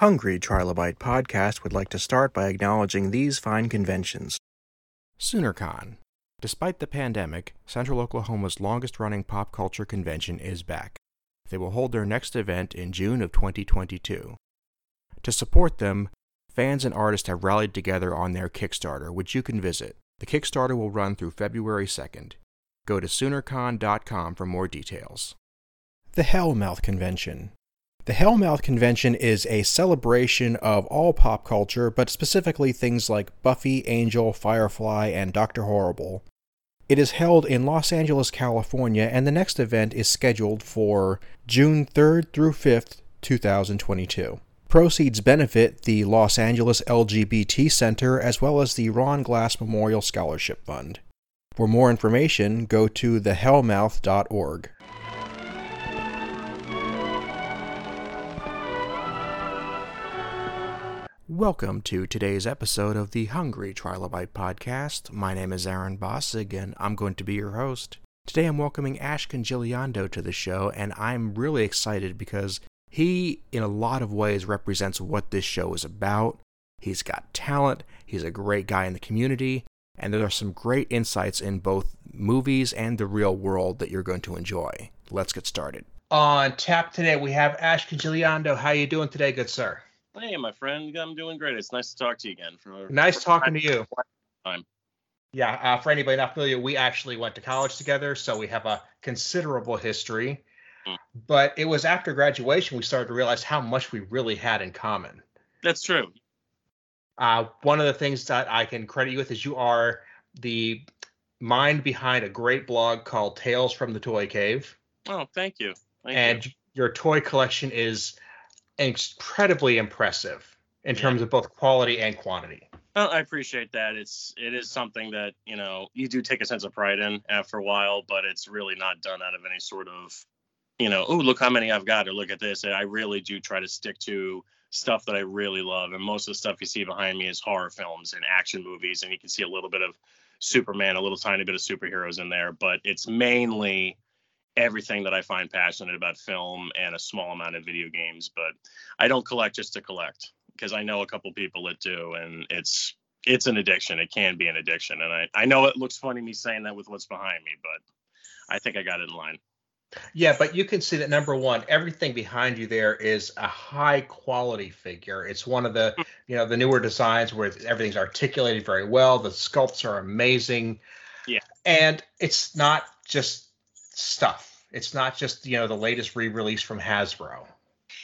Hungry Trilobite Podcast would like to start by acknowledging these fine conventions. SoonerCon. Despite the pandemic, Central Oklahoma's longest running pop culture convention is back. They will hold their next event in June of 2022. To support them, fans and artists have rallied together on their Kickstarter, which you can visit. The Kickstarter will run through February 2nd. Go to SoonerCon.com for more details. The Hellmouth Convention. The Hellmouth Convention is a celebration of all pop culture, but specifically things like Buffy, Angel, Firefly, and Dr. Horrible. It is held in Los Angeles, California, and the next event is scheduled for June 3rd through 5th, 2022. Proceeds benefit the Los Angeles LGBT Center as well as the Ron Glass Memorial Scholarship Fund. For more information, go to thehellmouth.org. Welcome to today's episode of the Hungry Trilobite Podcast. My name is Aaron Bossig, and I'm going to be your host. Today I'm welcoming Ash Congigliando to the show, and I'm really excited because he, in a lot of ways, represents what this show is about. He's got talent, he's a great guy in the community, and there are some great insights in both movies and the real world that you're going to enjoy. Let's get started. On tap today, we have Ash Congigliando. How you doing today, good sir? Hey, my friend, I'm doing great. It's nice to talk to you again. For nice talking to you. Time. Yeah, uh, for anybody not familiar, we actually went to college together, so we have a considerable history. Mm. But it was after graduation we started to realize how much we really had in common. That's true. Uh, one of the things that I can credit you with is you are the mind behind a great blog called Tales from the Toy Cave. Oh, thank you. Thank and you. your toy collection is incredibly impressive in yeah. terms of both quality and quantity. Well, I appreciate that. It's it is something that you know you do take a sense of pride in after a while, but it's really not done out of any sort of you know, oh look how many I've got, or look at this. I really do try to stick to stuff that I really love, and most of the stuff you see behind me is horror films and action movies, and you can see a little bit of Superman, a little tiny bit of superheroes in there, but it's mainly everything that I find passionate about film and a small amount of video games. But I don't collect just to collect because I know a couple people that do, and it's it's an addiction. It can be an addiction, and I I know it looks funny me saying that with what's behind me, but I think I got it in line. Yeah, but you can see that number one, everything behind you there is a high quality figure. It's one of the, you know, the newer designs where everything's articulated very well. The sculpts are amazing. Yeah. And it's not just stuff. It's not just you know the latest re-release from Hasbro.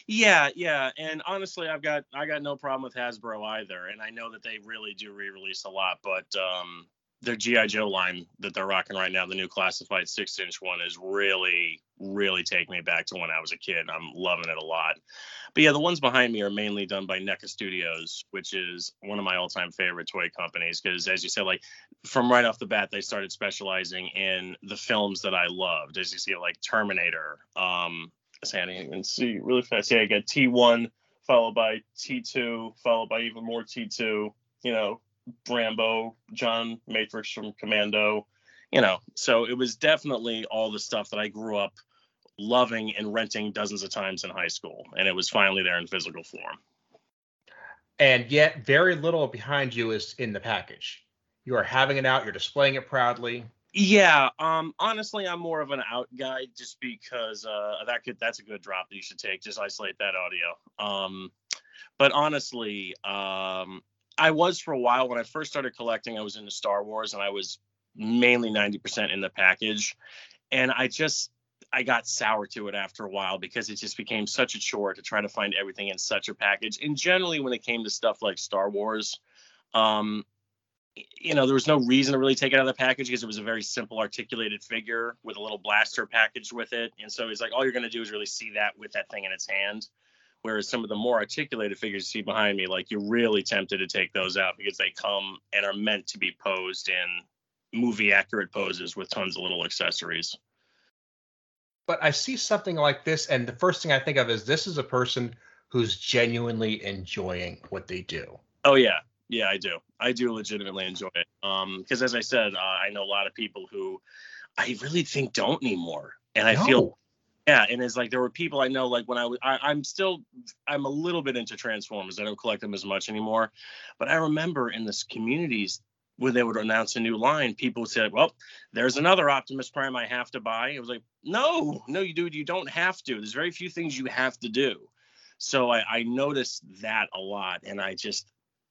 Yeah, yeah, and honestly, I've got I got no problem with Hasbro either, and I know that they really do re-release a lot, but um, their GI Joe line that they're rocking right now, the new classified six inch one, is really, really taking me back to when I was a kid. I'm loving it a lot. But yeah, the ones behind me are mainly done by NECA Studios, which is one of my all time favorite toy companies. Because as you said, like from right off the bat, they started specializing in the films that I loved. As you see, like Terminator. Um, I can't even see really fast. Yeah, I got T1 followed by T2, followed by even more T2. You know, Rambo, John Matrix from Commando, you know. So it was definitely all the stuff that I grew up loving and renting dozens of times in high school, and it was finally there in physical form. And yet, very little behind you is in the package. You are having it out. You're displaying it proudly. Yeah, um, honestly, I'm more of an out guy just because uh, that could that's a good drop that you should take. Just isolate that audio. Um, but honestly, um, I was for a while when I first started collecting. I was into Star Wars, and I was mainly 90% in the package, and I just I got sour to it after a while because it just became such a chore to try to find everything in such a package. And generally, when it came to stuff like Star Wars, um, you know, there was no reason to really take it out of the package because it was a very simple articulated figure with a little blaster package with it. And so he's like, all you're going to do is really see that with that thing in its hand. Whereas some of the more articulated figures you see behind me, like you're really tempted to take those out because they come and are meant to be posed in movie accurate poses with tons of little accessories. But I see something like this, and the first thing I think of is this is a person who's genuinely enjoying what they do. Oh yeah, yeah, I do. I do legitimately enjoy it. Um, because as I said, uh, I know a lot of people who I really think don't anymore, and I no. feel Yeah, and it's like there were people I know, like when I was, I, I'm still, I'm a little bit into Transformers. I don't collect them as much anymore, but I remember in this communities when they would announce a new line, people would say, "Well, there's another Optimus Prime I have to buy." It was like, "No, no, you dude, you don't have to. There's very few things you have to do." So I, I noticed that a lot, and I just,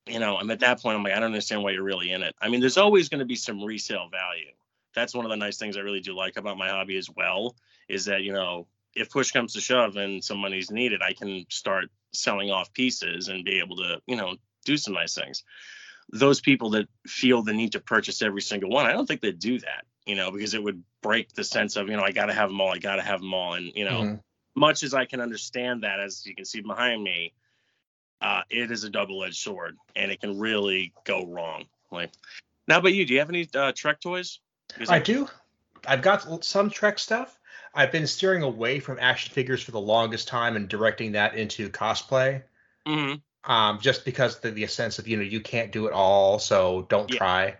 you know, I'm at that point. I'm like, I don't understand why you're really in it. I mean, there's always going to be some resale value. That's one of the nice things I really do like about my hobby as well. Is that you know, if push comes to shove and some money's needed, I can start selling off pieces and be able to, you know, do some nice things those people that feel the need to purchase every single one, I don't think they'd do that, you know, because it would break the sense of, you know, I got to have them all, I got to have them all. And, you know, mm-hmm. much as I can understand that, as you can see behind me, uh, it is a double edged sword and it can really go wrong. Like, now, but you, do you have any uh, Trek toys? I, I do. I've got some Trek stuff. I've been steering away from action figures for the longest time and directing that into cosplay. Mm-hmm um, just because the, the sense of you know you can't do it all, so don't yeah. try.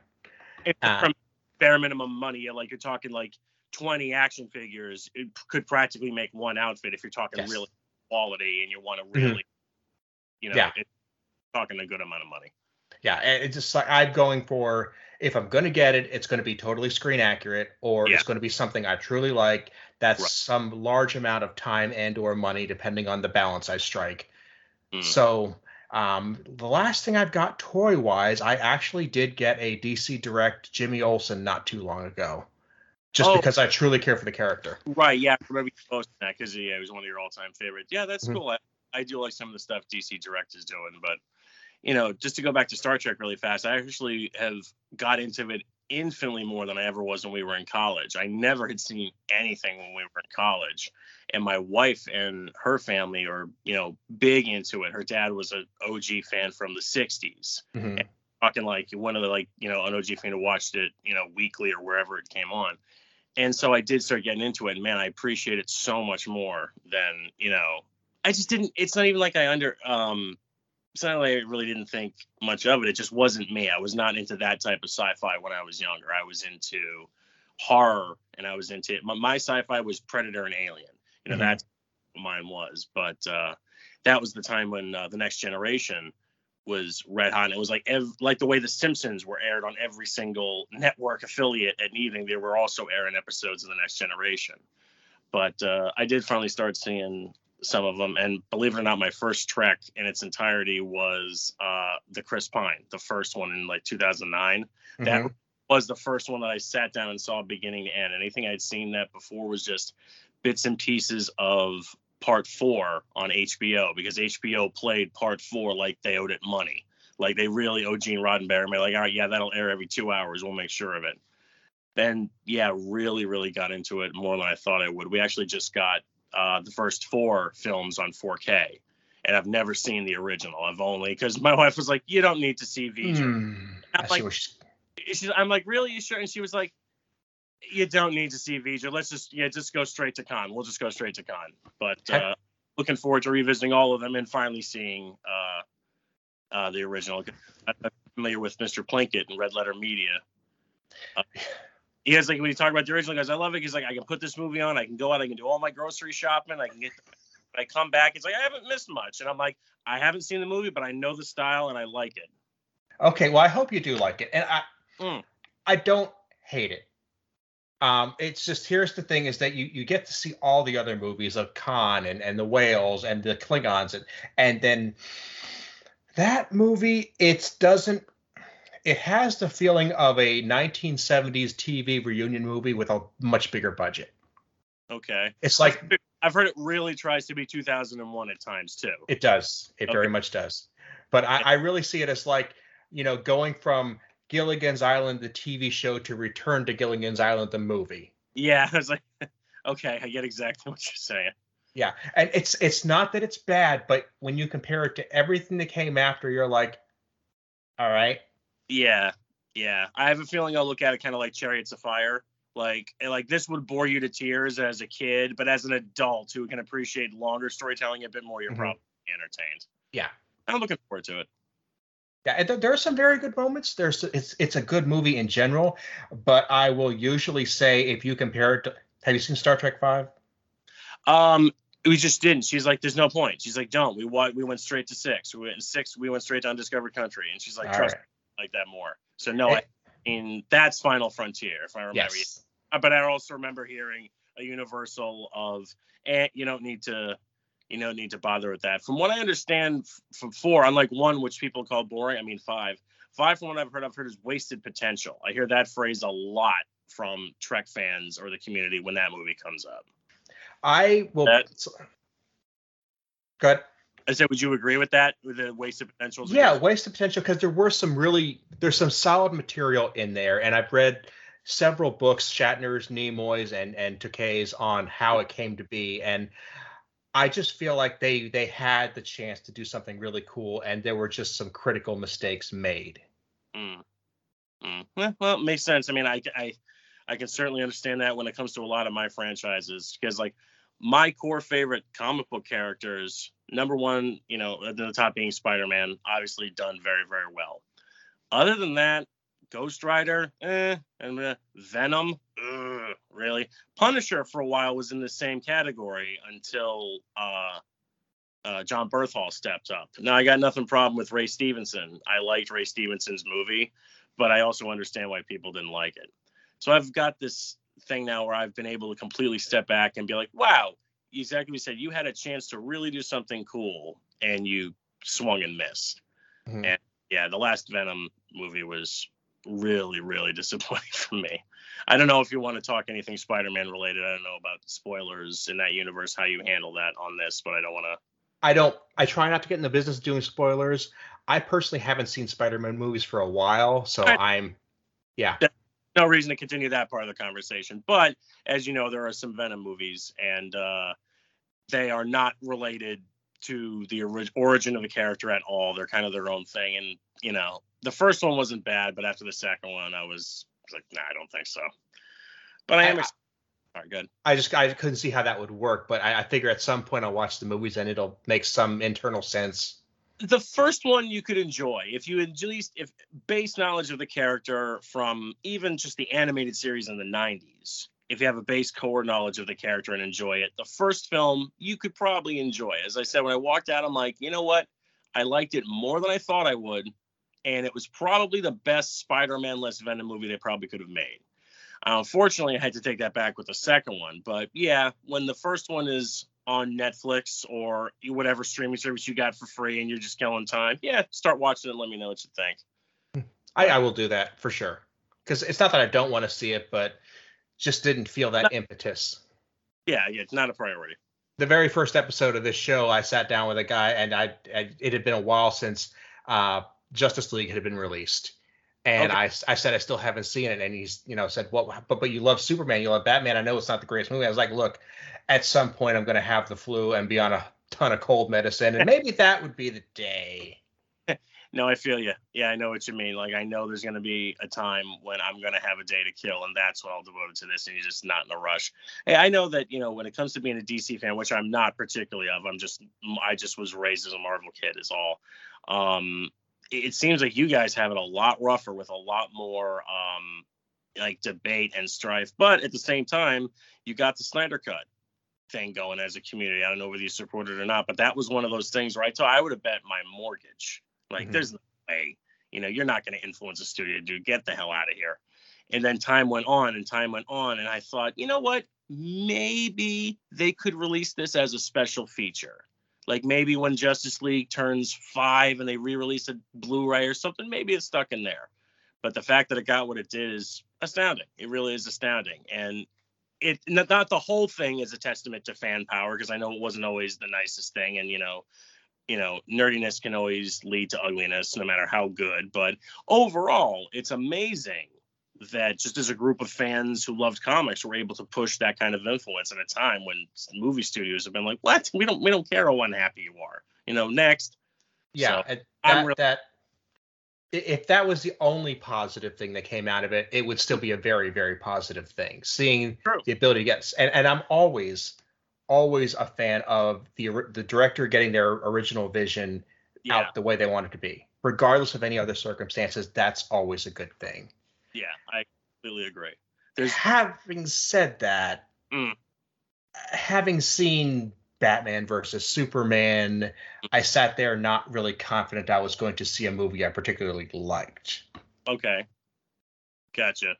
Uh, from bare minimum money, like you're talking like 20 action figures, it could practically make one outfit if you're talking yes. really quality and you want to mm-hmm. really, mm-hmm. you know, yeah. talking a good amount of money. Yeah, and it's just like I'm going for if I'm going to get it, it's going to be totally screen accurate, or yeah. it's going to be something I truly like. That's right. some large amount of time and or money, depending on the balance I strike. Mm. So um, the last thing I've got toy wise, I actually did get a DC Direct Jimmy Olsen not too long ago, just oh. because I truly care for the character. Right? Yeah, I remember you posting that because yeah, it was one of your all time favorites. Yeah, that's mm-hmm. cool. I, I do like some of the stuff DC Direct is doing, but you know, just to go back to Star Trek really fast, I actually have got into it infinitely more than I ever was when we were in college. I never had seen anything when we were in college. And my wife and her family are, you know, big into it. Her dad was an OG fan from the 60s. Mm-hmm. talking like one of the like, you know, an OG fan who watched it, you know, weekly or wherever it came on. And so I did start getting into it. And man, I appreciate it so much more than, you know, I just didn't it's not even like I under um it's not like I really didn't think much of it. It just wasn't me. I was not into that type of sci-fi when I was younger. I was into horror, and I was into my, my sci-fi was Predator and Alien. You know, mm-hmm. that's what mine was. But uh, that was the time when uh, the Next Generation was red hot. And it was like ev- like the way the Simpsons were aired on every single network affiliate at evening. They were also airing episodes of the Next Generation. But uh, I did finally start seeing some of them. And believe it or not, my first trek in its entirety was uh, the Chris Pine, the first one in like 2009. Mm-hmm. That was the first one that I sat down and saw beginning to end. Anything I'd seen that before was just bits and pieces of part four on HBO because HBO played part four like they owed it money. Like they really owe Gene Roddenberry. Like, all right, yeah, that'll air every two hours. We'll make sure of it. Then, yeah, really, really got into it more than I thought I would. We actually just got uh, the first four films on 4K, and I've never seen the original. I've only because my wife was like, "You don't need to see V'Ger." Mm, I'm like, she's, I'm like, "Really? You sure?" And she was like, "You don't need to see V'Ger. Let's just yeah, just go straight to Khan. We'll just go straight to Khan." But uh, looking forward to revisiting all of them and finally seeing uh, uh, the original. I'm familiar with Mr. Plinkett and Red Letter Media. Uh, he has like when you talk about the original guys, I love it. He's like, I can put this movie on, I can go out, I can do all my grocery shopping, I can get. I come back, it's like I haven't missed much, and I'm like, I haven't seen the movie, but I know the style and I like it. Okay, well, I hope you do like it, and I, mm. I don't hate it. Um, it's just here's the thing: is that you you get to see all the other movies of Khan and and the whales and the Klingons, and and then that movie it doesn't it has the feeling of a 1970s TV reunion movie with a much bigger budget. Okay. It's like I've heard it really tries to be 2001 at times too. It does. It okay. very much does. But I, I really see it as like, you know, going from Gilligan's Island, the TV show, to Return to Gilligan's Island, the movie. Yeah, I was like, okay, I get exactly what you're saying. Yeah, and it's it's not that it's bad, but when you compare it to everything that came after, you're like, all right, yeah, yeah. I have a feeling I'll look at it kind of like Chariots of Fire. Like, like this would bore you to tears as a kid, but as an adult who can appreciate longer storytelling a bit more, you're mm-hmm. probably entertained. Yeah, I'm looking forward to it. Yeah, there are some very good moments. There's it's it's a good movie in general, but I will usually say if you compare it to, have you seen Star Trek Five? Um, we just didn't. She's like, "There's no point." She's like, "Don't." We we went straight to six. We went six. We went straight to Undiscovered Country, and she's like, All "Trust right. Like that more." So no, hey. I mean that's Final Frontier, if I remember. Yes. Uh, but I also remember hearing a Universal of, and you don't need to, you don't need to bother with that. From what I understand, from four, unlike one, which people call boring, I mean five. Five, from what I've heard, I've heard is wasted potential. I hear that phrase a lot from Trek fans or the community when that movie comes up. I will. That, Good. I said, would you agree with that? With the waste of potential? Yeah, waste of potential because there were some really there's some solid material in there, and I've read several books, Shatner's, Nimoy's, and and Takei's on how it came to be, and I just feel like they they had the chance to do something really cool, and there were just some critical mistakes made. Mm. Mm. Well, it makes sense. I mean, I I I can certainly understand that when it comes to a lot of my franchises, because like my core favorite comic book characters, number one, you know, at the top being Spider Man, obviously done very, very well. Other than that, Ghost Rider, eh, and uh, Venom, ugh, really. Punisher for a while was in the same category until uh, uh, Jon Bernthal stepped up. Now I got nothing problem with Ray Stevenson. I liked Ray Stevenson's movie, but I also understand why people didn't like it. So I've got this thing now where I've been able to completely step back and be like, wow, exactly what you said. You had a chance to really do something cool and you swung and missed. Mm-hmm. And yeah, the last Venom movie was really, really disappointing for me. I don't know if you want to talk anything Spider-Man related. I don't know about spoilers in that universe, how you handle that on this, but I don't want to. I don't. I try not to get in the business of doing spoilers. I personally haven't seen Spider-Man movies for a while, so I, I'm, yeah no reason to continue that part of the conversation. But as you know, there are some Venom movies, and uh, they are not related to the ori- origin of the character at all. They're kind of their own thing. And you know, the first one wasn't bad, but after the second one, I was, was like, nah, I don't think so. But I am. I, ex- all right, good. I just I couldn't see how that would work, but I, I figure at some point I'll watch the movies and it'll make some internal sense the first one you could enjoy if you at least if base knowledge of the character from even just the animated series in the 90s if you have a base core knowledge of the character and enjoy it the first film you could probably enjoy. As i said when i walked out i'm like you know what? I liked it more than i thought i would and it was probably the best spider-man less venom movie they probably could have made. Unfortunately i had to take that back with the second one but yeah when the first one is on Netflix or whatever streaming service you got for free and you're just killing time, yeah, start watching it let me know what you think. I, I will do that for sure. Because it's not that I don't want to see it, but just didn't feel that not, impetus. Yeah, yeah, it's not a priority. The very first episode of this show, I sat down with a guy, and I, I it had been a while since uh, Justice League had been released, and okay. I, I said I still haven't seen it, and he's you know said, well, but but you love Superman, you love Batman. I know it's not the greatest movie. I was like, look, at some point I'm going to have the flu and be on a ton of cold medicine, and maybe that would be the day. no, I feel you. Yeah, I know what you mean. Like I know there's going to be a time when I'm going to have a day to kill, and that's when I'll devote it to this, and you're just not in a rush. Hey, I know that you know when it comes to being a DC fan, which I'm not particularly of. I'm just I just was raised as a Marvel kid, is all. Um, it seems like you guys have it a lot rougher with a lot more um, like debate and strife. But at the same time, you got the Snyder Cut thing going as a community. I don't know whether you support it or not, but that was one of those things where I thought I would have bet my mortgage. Like, mm-hmm. there's no way, you know, you're not going to influence a studio, dude. Get the hell out of here. And then time went on and time went on, and I thought, you know what? Maybe they could release this as a special feature. Like maybe when Justice League turns five and they re-release a Blu-ray or something, maybe it's stuck in there. But the fact that it got what it did is astounding. It really is astounding. And it not, not the whole thing is a testament to fan power because I know it wasn't always the nicest thing, and you know, you know, nerdiness can always lead to ugliness, no matter how good. But overall, it's amazing that just as a group of fans who loved comics were able to push that kind of influence at a time when movie studios have been like, "What? We don't we don't care how unhappy you are." You know, next. Yeah, so, that, really- that if that was the only positive thing that came out of it, it would still be a very, very positive thing. Seeing True. the ability to get and, and I'm always, always a fan of the the director getting their original vision yeah. out the way they want it to be, regardless of any other circumstances. That's always a good thing. Yeah, I completely agree. There's having said that, mm. having seen Batman versus Superman, I sat there not really confident I was going to see a movie I particularly liked. Okay. Gotcha.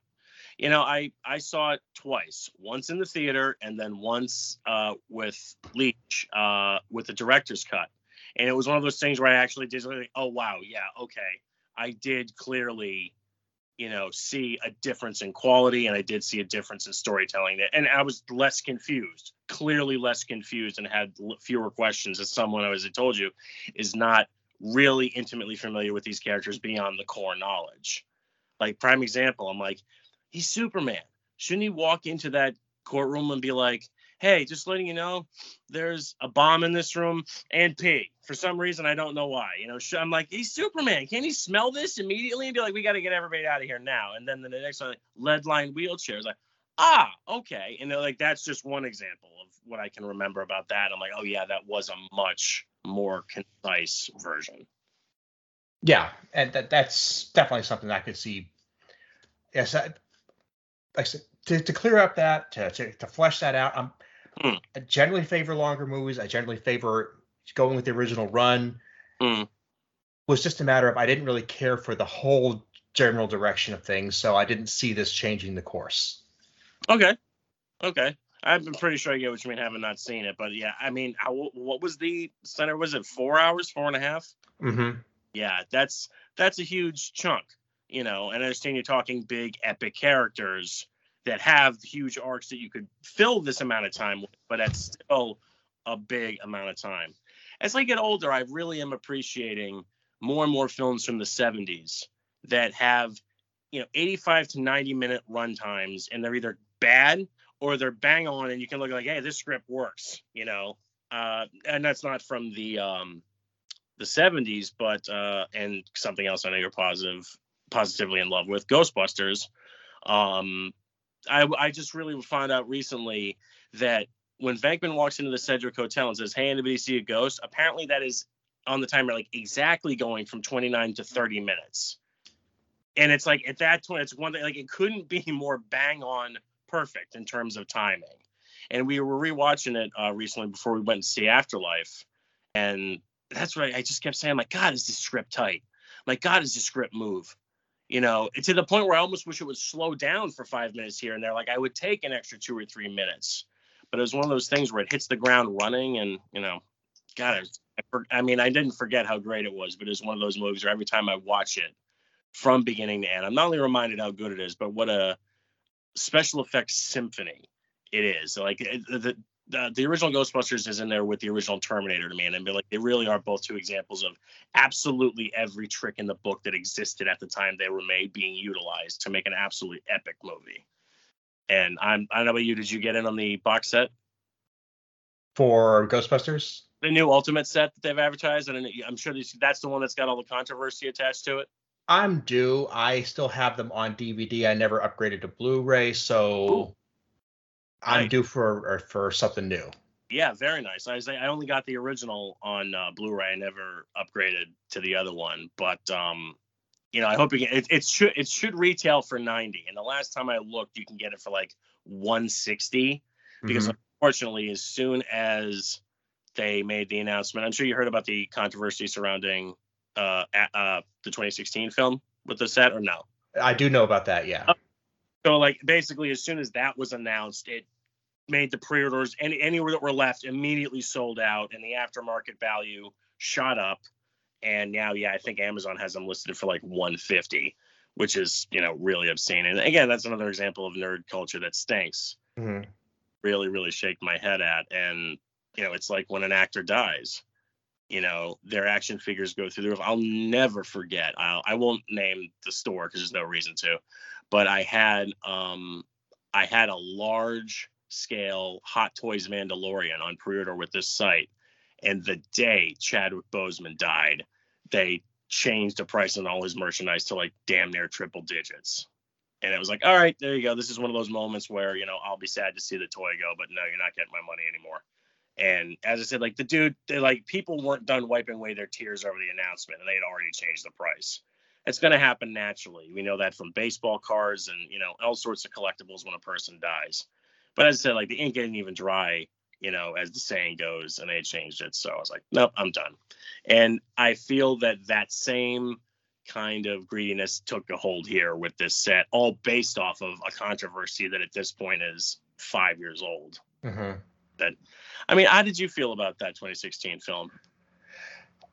You know, I I saw it twice. Once in the theater and then once uh, with Leitch uh, with the director's cut. And it was one of those things where I actually did like, oh wow, yeah, okay. I did clearly, you know, see a difference in quality and I did see a difference in storytelling. And I was less confused, clearly less confused and had fewer questions as someone, as I told you, is not really intimately familiar with these characters beyond the core knowledge. Like prime example, I'm like, he's Superman. Shouldn't he walk into that courtroom and be like, hey, just letting you know, there's a bomb in this room and pee. For some reason, I don't know why. You know, I'm like, he's Superman. Can he smell this immediately and be like, we got to get everybody out of here now? And then the next one, like, lead line wheelchairs. Like, ah, okay. And like, that's just one example of what I can remember about that. I'm like, oh, yeah, that was a much more concise version. Yeah, and that that's definitely something I could see. Yes, I, said to, to clear up that to, to, to flesh that out. I'm mm. I generally favor longer movies. I generally favor going with the original run. Mm. Was just a matter of I didn't really care for the whole general direction of things, so I didn't see this changing the course. Okay, okay. Been pretty sure I get what you mean, having not seen it, but yeah, I mean, how, what was the center? Was it four hours, four and a half? Mm-hmm yeah, that's that's a huge chunk, you know. And I understand you're talking big epic characters that have huge arcs that you could fill this amount of time with, but that's still a big amount of time. As I get older, I really am appreciating more and more films from the 70s that have, you know, 85 to 90 minute run times and they're either bad or they're bang on and you can look like, hey, this script works, you know. Uh, and that's not from the um, the 70s, but uh, and something else I know you're positive, positively in love with, Ghostbusters. Um, I I just really found out recently that when Venkman walks into the Sedgewick Hotel and says, "Hey, anybody see a ghost?" Apparently, that is on the timer, like exactly going from 29 to 30 minutes. And it's like at that point, it's one thing like it couldn't be more bang on perfect in terms of timing. And we were rewatching it uh, recently before we went to see Afterlife, and that's right. I, just kept saying. like, God, is this script tight? like, God, is this script move? You know, it's to the point where I almost wish it would slow down for five minutes here and there. Like, I would take an extra two or three minutes, but it was one of those things where it hits the ground running, and you know, God, I, I mean, I didn't forget how great it was, but it's one of those movies where every time I watch it from beginning to end, I'm not only reminded how good it is, but what a special effects symphony it is. Like it, the the, the original Ghostbusters is in there with the original Terminator to me, and I like they really are both two examples of absolutely every trick in the book that existed at the time they were made being utilized to make an absolutely epic movie. And I'm I don't know about you, did you get in on the box set for Ghostbusters? The new Ultimate set that they've advertised, and I'm sure that's the one that's got all the controversy attached to it. I'm due. I still have them on DVD. I never upgraded to Blu-ray, so. Ooh I'm due for for something new. Yeah, very nice. I I only got the original on uh, Blu-ray. I never upgraded to the other one, but um, you know, I hope you it, it should it should retail for 90. And the last time I looked, you can get it for like 160 because mm-hmm. unfortunately, as soon as they made the announcement, I'm sure you heard about the controversy surrounding uh, uh the 2016 film with the set or no? I do know about that. Yeah. So like basically, as soon as that was announced, it made the pre-orders any anywhere that were left immediately sold out, and the aftermarket value shot up. And now, yeah, I think Amazon has them listed for like 150, which is you know really obscene. And again, that's another example of nerd culture that stinks. Mm-hmm. Really, really shake my head at. And you know, it's like when an actor dies you know their action figures go through the roof i'll never forget I'll, i won't name the store because there's no reason to but I had um, I had a large scale Hot Toys Mandalorian on pre-order with this site, and the day Chadwick Boseman died, they changed the price on all his merchandise to like damn near triple digits. And it was like, all right, there you go. This is one of those moments where, you know, I'll be sad to see the toy go, but no, you're not getting my money anymore. And as I said, like the dude, like people weren't done wiping away their tears over the announcement and they had already changed the price it's going to happen naturally. We know that from baseball cards and you know all sorts of collectibles when a person dies. But as I said, like the ink didn't even dry, you know, as the saying goes, and they changed it. So I was like, nope, I'm done. And I feel that that same kind of greediness took a hold here with this set, all based off of a controversy that at this point is five years old. Mm-hmm. That, I mean, how did you feel about that 2016 film?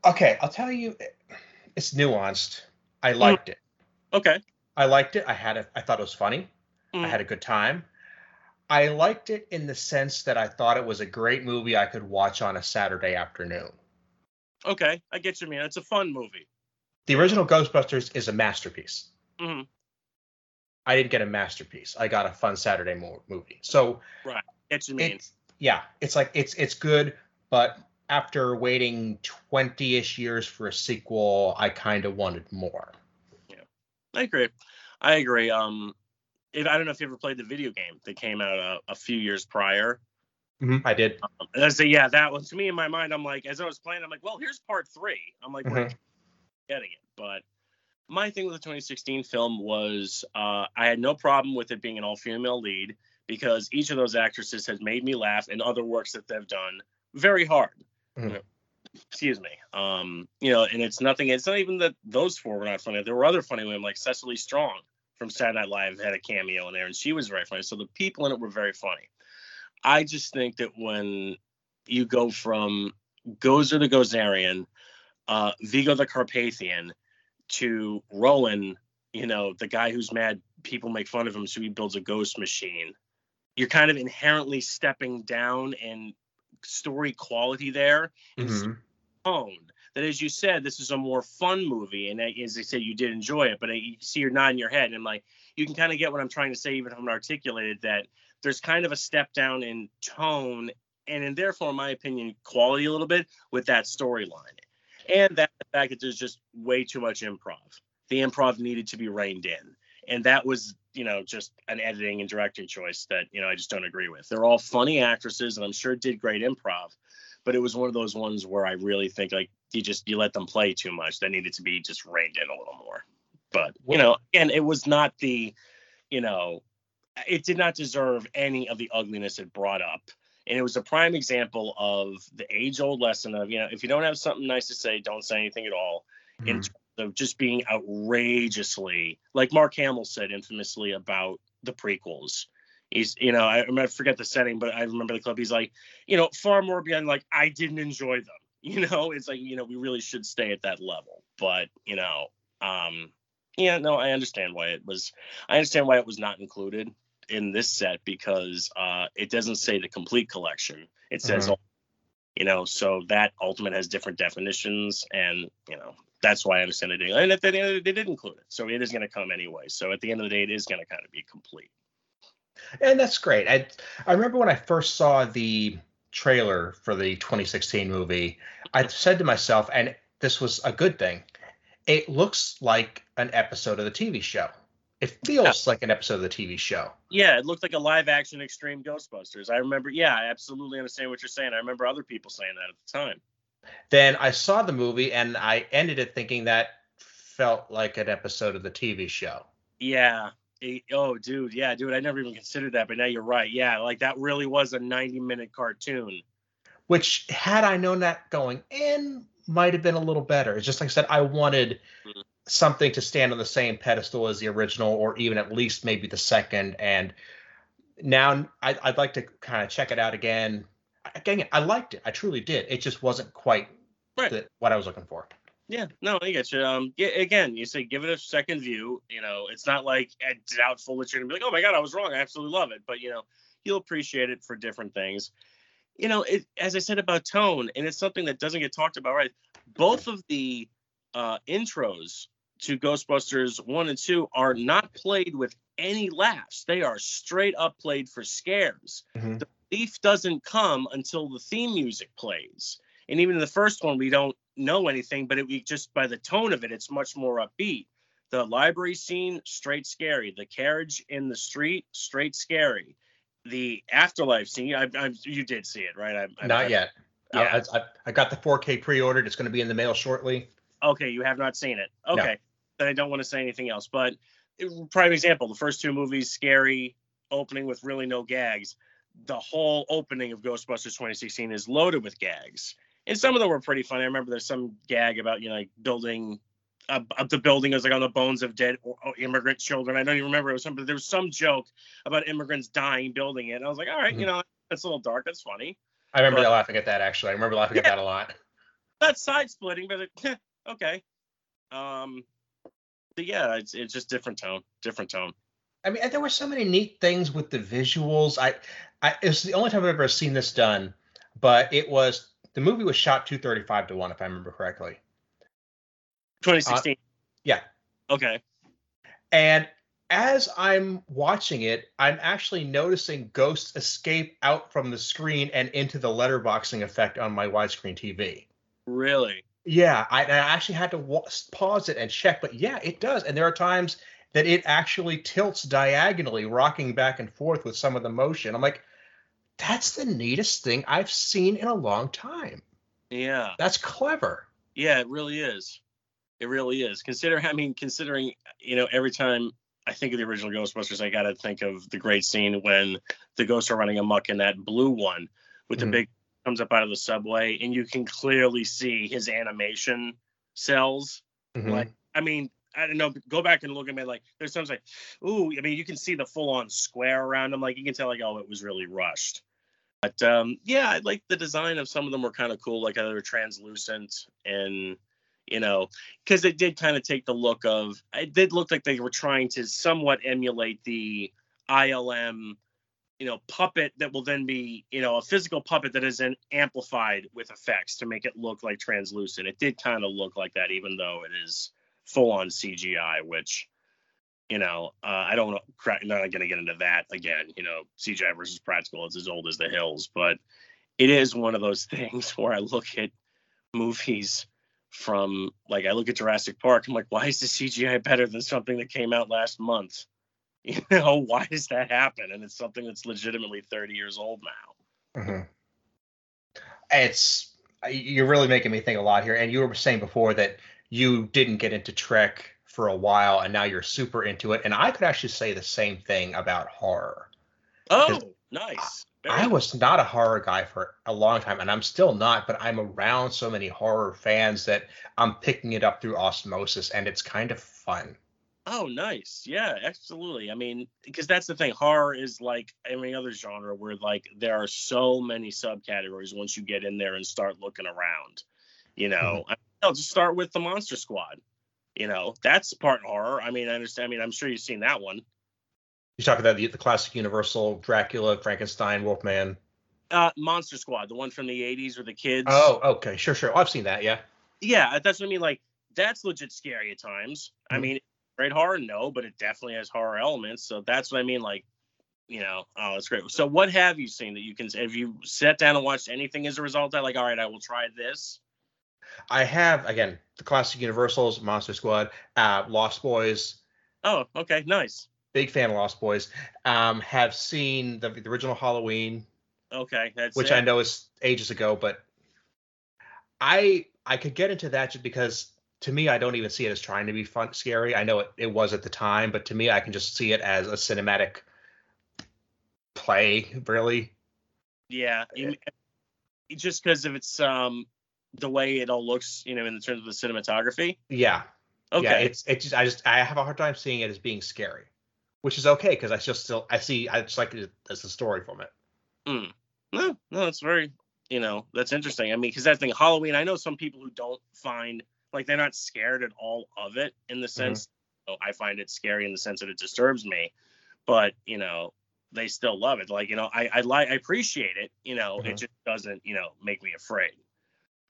Okay, I'll tell you, it's nuanced. I mm. liked mm. it. Okay. I liked it. I had it. I thought it was funny. Mm. I had a good time. I liked it in the sense that I thought it was a great movie I could watch on a Saturday afternoon. Okay, I get you, man. It's a fun movie. The original Ghostbusters is a masterpiece. Mm-hmm. I didn't get a masterpiece. I got a fun Saturday mo- movie. So right, get you yeah, it's like it's it's good, but after waiting 20ish years for a sequel, I kind of wanted more. Yeah. I agree. I agree. Um if, I don't know if you ever played the video game that came out a, a few years prior. Mm-hmm, I did. Um, and I say, yeah, that was to me in my mind. I'm like, as I was playing, I'm like, well, here's part three. I'm like, mm-hmm. getting it. But my thing with the 2016 film was uh, I had no problem with it being an all female lead because each of those actresses has made me laugh in other works that they've done very hard. Mm-hmm. excuse me. Um, you know, and it's nothing. It's not even that those four were not funny. There were other funny women like Cecily Strong from Saturday Night Live had a cameo in there, and she was very funny. So the people in it were very funny. I just think that when you go from Gozer the Gozerian, uh, Vigo the Carpathian, to Rowan, you know, the guy who's mad people make fun of him, so he builds a ghost machine. You're kind of inherently stepping down in story quality there and mm-hmm. tone. That, as you said, this is a more fun movie, and as I said, you did enjoy it. But you see, you're nodding your head, and I'm like, you can kind of get what I'm trying to say, even if I'm articulated. That there's kind of a step down in tone, and in therefore, in my opinion, quality a little bit with that storyline, and that the fact that there's just way too much improv. The improv needed to be reined in, and that was you know just an editing and directing choice that you know I just don't agree with. They're all funny actresses, and I'm sure did great improv, but it was one of those ones where I really think like you just you let them play too much. That needed to be just reined in a little more. But you know, and it was not the, you know, it did not deserve any of the ugliness it brought up. And it was a prime example of the age old lesson of, you know, if you don't have something nice to say, don't say anything at all. Mm-hmm. Of just being outrageously, like Mark Hamill said infamously about the prequels. He's, you know, I, I forget the setting, but I remember the clip. He's like, you know, far more beyond like, I didn't enjoy them. You know, it's like, you know, we really should stay at that level. But, you know, um, yeah, no, I understand why it was. I understand why it was not included in this set because uh, it doesn't say the complete collection. It says, mm-hmm. you know, so that ultimate has different definitions, and you know that's why I understand they did. And the they, they did include it, so it is going to come anyway. So at the end of the day, it is going to kind of be complete. And that's great. I I remember when I first saw the trailer for the 2016 movie, I said to myself, and this was a good thing. It looks like an episode of the TV show. It feels yeah. like an episode of the TV show. Yeah, it looked like a live action Extreme Ghostbusters. I remember, yeah, I absolutely understand what you're saying. I remember other people saying that at the time. Then I saw the movie and I ended it thinking that felt like an episode of the TV show. Yeah. oh, dude. Yeah, dude. I never even considered that, but now you're right. Yeah, like that really was a 90 minute cartoon. Which, had I known that going in, might have been a little better. It's just like I said, I wanted mm-hmm something to stand on the same pedestal as the original, or even at least maybe the second. And now I, would like to kind of check it out again. Again, I liked it. I truly did. It just wasn't quite right. the, what I was looking for. Yeah, no, I get you. Um, yeah, again, you say give it a second view. You know, it's not like doubtful that you're gonna be like, oh my god, I was wrong. I absolutely love it. But you know, you'll appreciate it for different things. You know, it, as I said about tone, and it's something that doesn't get talked about, right? Both of the uh, intros to Ghostbusters 1 and 2 are not played with any laughs. They are straight up played for scares. Mm-hmm. The relief doesn't come until the theme music plays. And even in the first one, we don't know anything, but it we just by the tone of it, it's much more upbeat. The library scene, straight scary. The carriage in the street, straight scary. The afterlife scene, I, I, you did see it, right? I, Not yet. Yeah. I, I, got the 4K pre-ordered. It's going to be in the mail shortly. Okay, you have not seen it. Okay. No then I don't want to say anything else. But prime example, the first two movies, scary opening with really no gags. The whole opening of Ghostbusters 2016 is loaded with gags, and some of them were pretty funny. I remember there's some gag about you know like building uh, the building is like on the bones of dead immigrant children. I don't even remember it was something. There was some joke about immigrants dying building it. And I was like, all right, mm-hmm. you know, that's a little dark. That's funny. I remember but, laughing at that actually. I remember laughing yeah, at that a lot. That's side splitting, but it, okay. Um, but yeah, it's it's just different tone, different tone. I mean, there were so many neat things with the visuals. I, I it's the only time I've ever seen this done, but it was the movie was shot 235 to one, if I remember correctly. 2016. Uh, yeah. Okay. And as I'm watching it, I'm actually noticing ghosts escape out from the screen and into the letterboxing effect on my widescreen TV. Really? Yeah, I, I actually had to wa- pause it and check, but yeah, it does. And there are times that it actually tilts diagonally, rocking back and forth with some of the motion. I'm like, that's the neatest thing I've seen in a long time. Yeah. That's clever. Yeah, it really is. It really is. Consider, I mean, considering, you know, every time I think of the original Ghostbusters, I got to think of the great scene when the ghosts are running amok in that blue one with mm-hmm. the big comes up out of the subway and you can clearly see his animation cells. Mm-hmm. Like, I mean, I don't know. Go back and look at me. Like, there's times like, ooh, I mean, you can see the full on square around him. Like, you can tell, like, oh, it was really rushed. But um, yeah, I like the design of some of them were kind of cool. Like, how they were translucent and you know, because it did kind of take the look of it did look like they were trying to somewhat emulate the ILM, you know, puppet that will then be, you know, a physical puppet that is then amplified with effects to make it look like translucent. It did kind of look like that, even though it is full on CGI, which, you know, uh, I don't know, I'm not going to get into that again. You know, CGI versus practical, it's as old as the hills, but it is one of those things where I look at movies from like I look at Jurassic Park, I'm like, why is the CGI better than something that came out last month? You know, why does that happen? And it's something that's legitimately 30 years old now. Mm-hmm. It's you're really making me think a lot here. And you were saying before that you didn't get into Trek for a while, and now you're super into it. And I could actually say the same thing about horror. Oh, nice. I was not a horror guy for a long time, and I'm still not, but I'm around so many horror fans that I'm picking it up through osmosis, and it's kind of fun. Oh, nice. Yeah, absolutely. I mean, because that's the thing. Horror is like any other genre where like there are so many subcategories once you get in there and start looking around. You know, mm-hmm. I'll just start with the Monster Squad. You know, that's part horror. I mean, I understand. I mean, I'm sure you've seen that one. You talk about the, the classic Universal Dracula, Frankenstein, Wolfman. Uh, Monster Squad, the one from the '80s with the kids. Oh, okay, sure, sure. Oh, I've seen that. Yeah. Yeah, that's what I mean. Like that's legit scary at times. Mm-hmm. I mean, great horror, no, but it definitely has horror elements. So that's what I mean. Like, you know, oh, it's great. So what have you seen that you can? Have you sat down and watched anything as a result? That like, all right, I will try this. I have again the classic Universals, Monster Squad, uh, Lost Boys. Oh, okay, nice big fan of Lost Boys. Um, have seen the, the original Halloween. Okay, which it. I know is ages ago, but I I could get into that just because to me I don't even see it as trying to be fun scary. I know it, it was at the time, but to me I can just see it as a cinematic play, really. Yeah, you, just because of its um the way it all looks, you know, in terms of the cinematography. Yeah. Okay. Yeah, it's it's just I just I have a hard time seeing it as being scary which is okay because I just still I see I just like it as a story from it. Mm. No, no, it's very you know that's interesting. I mean, because that thing Halloween, I know some people who don't find like they're not scared at all of it in the mm-hmm. sense. Mm-hmm. I find it scary in the sense that it disturbs me, but you know they still love it. Like you know I I like I appreciate it. You know mm-hmm. it just doesn't you know make me afraid.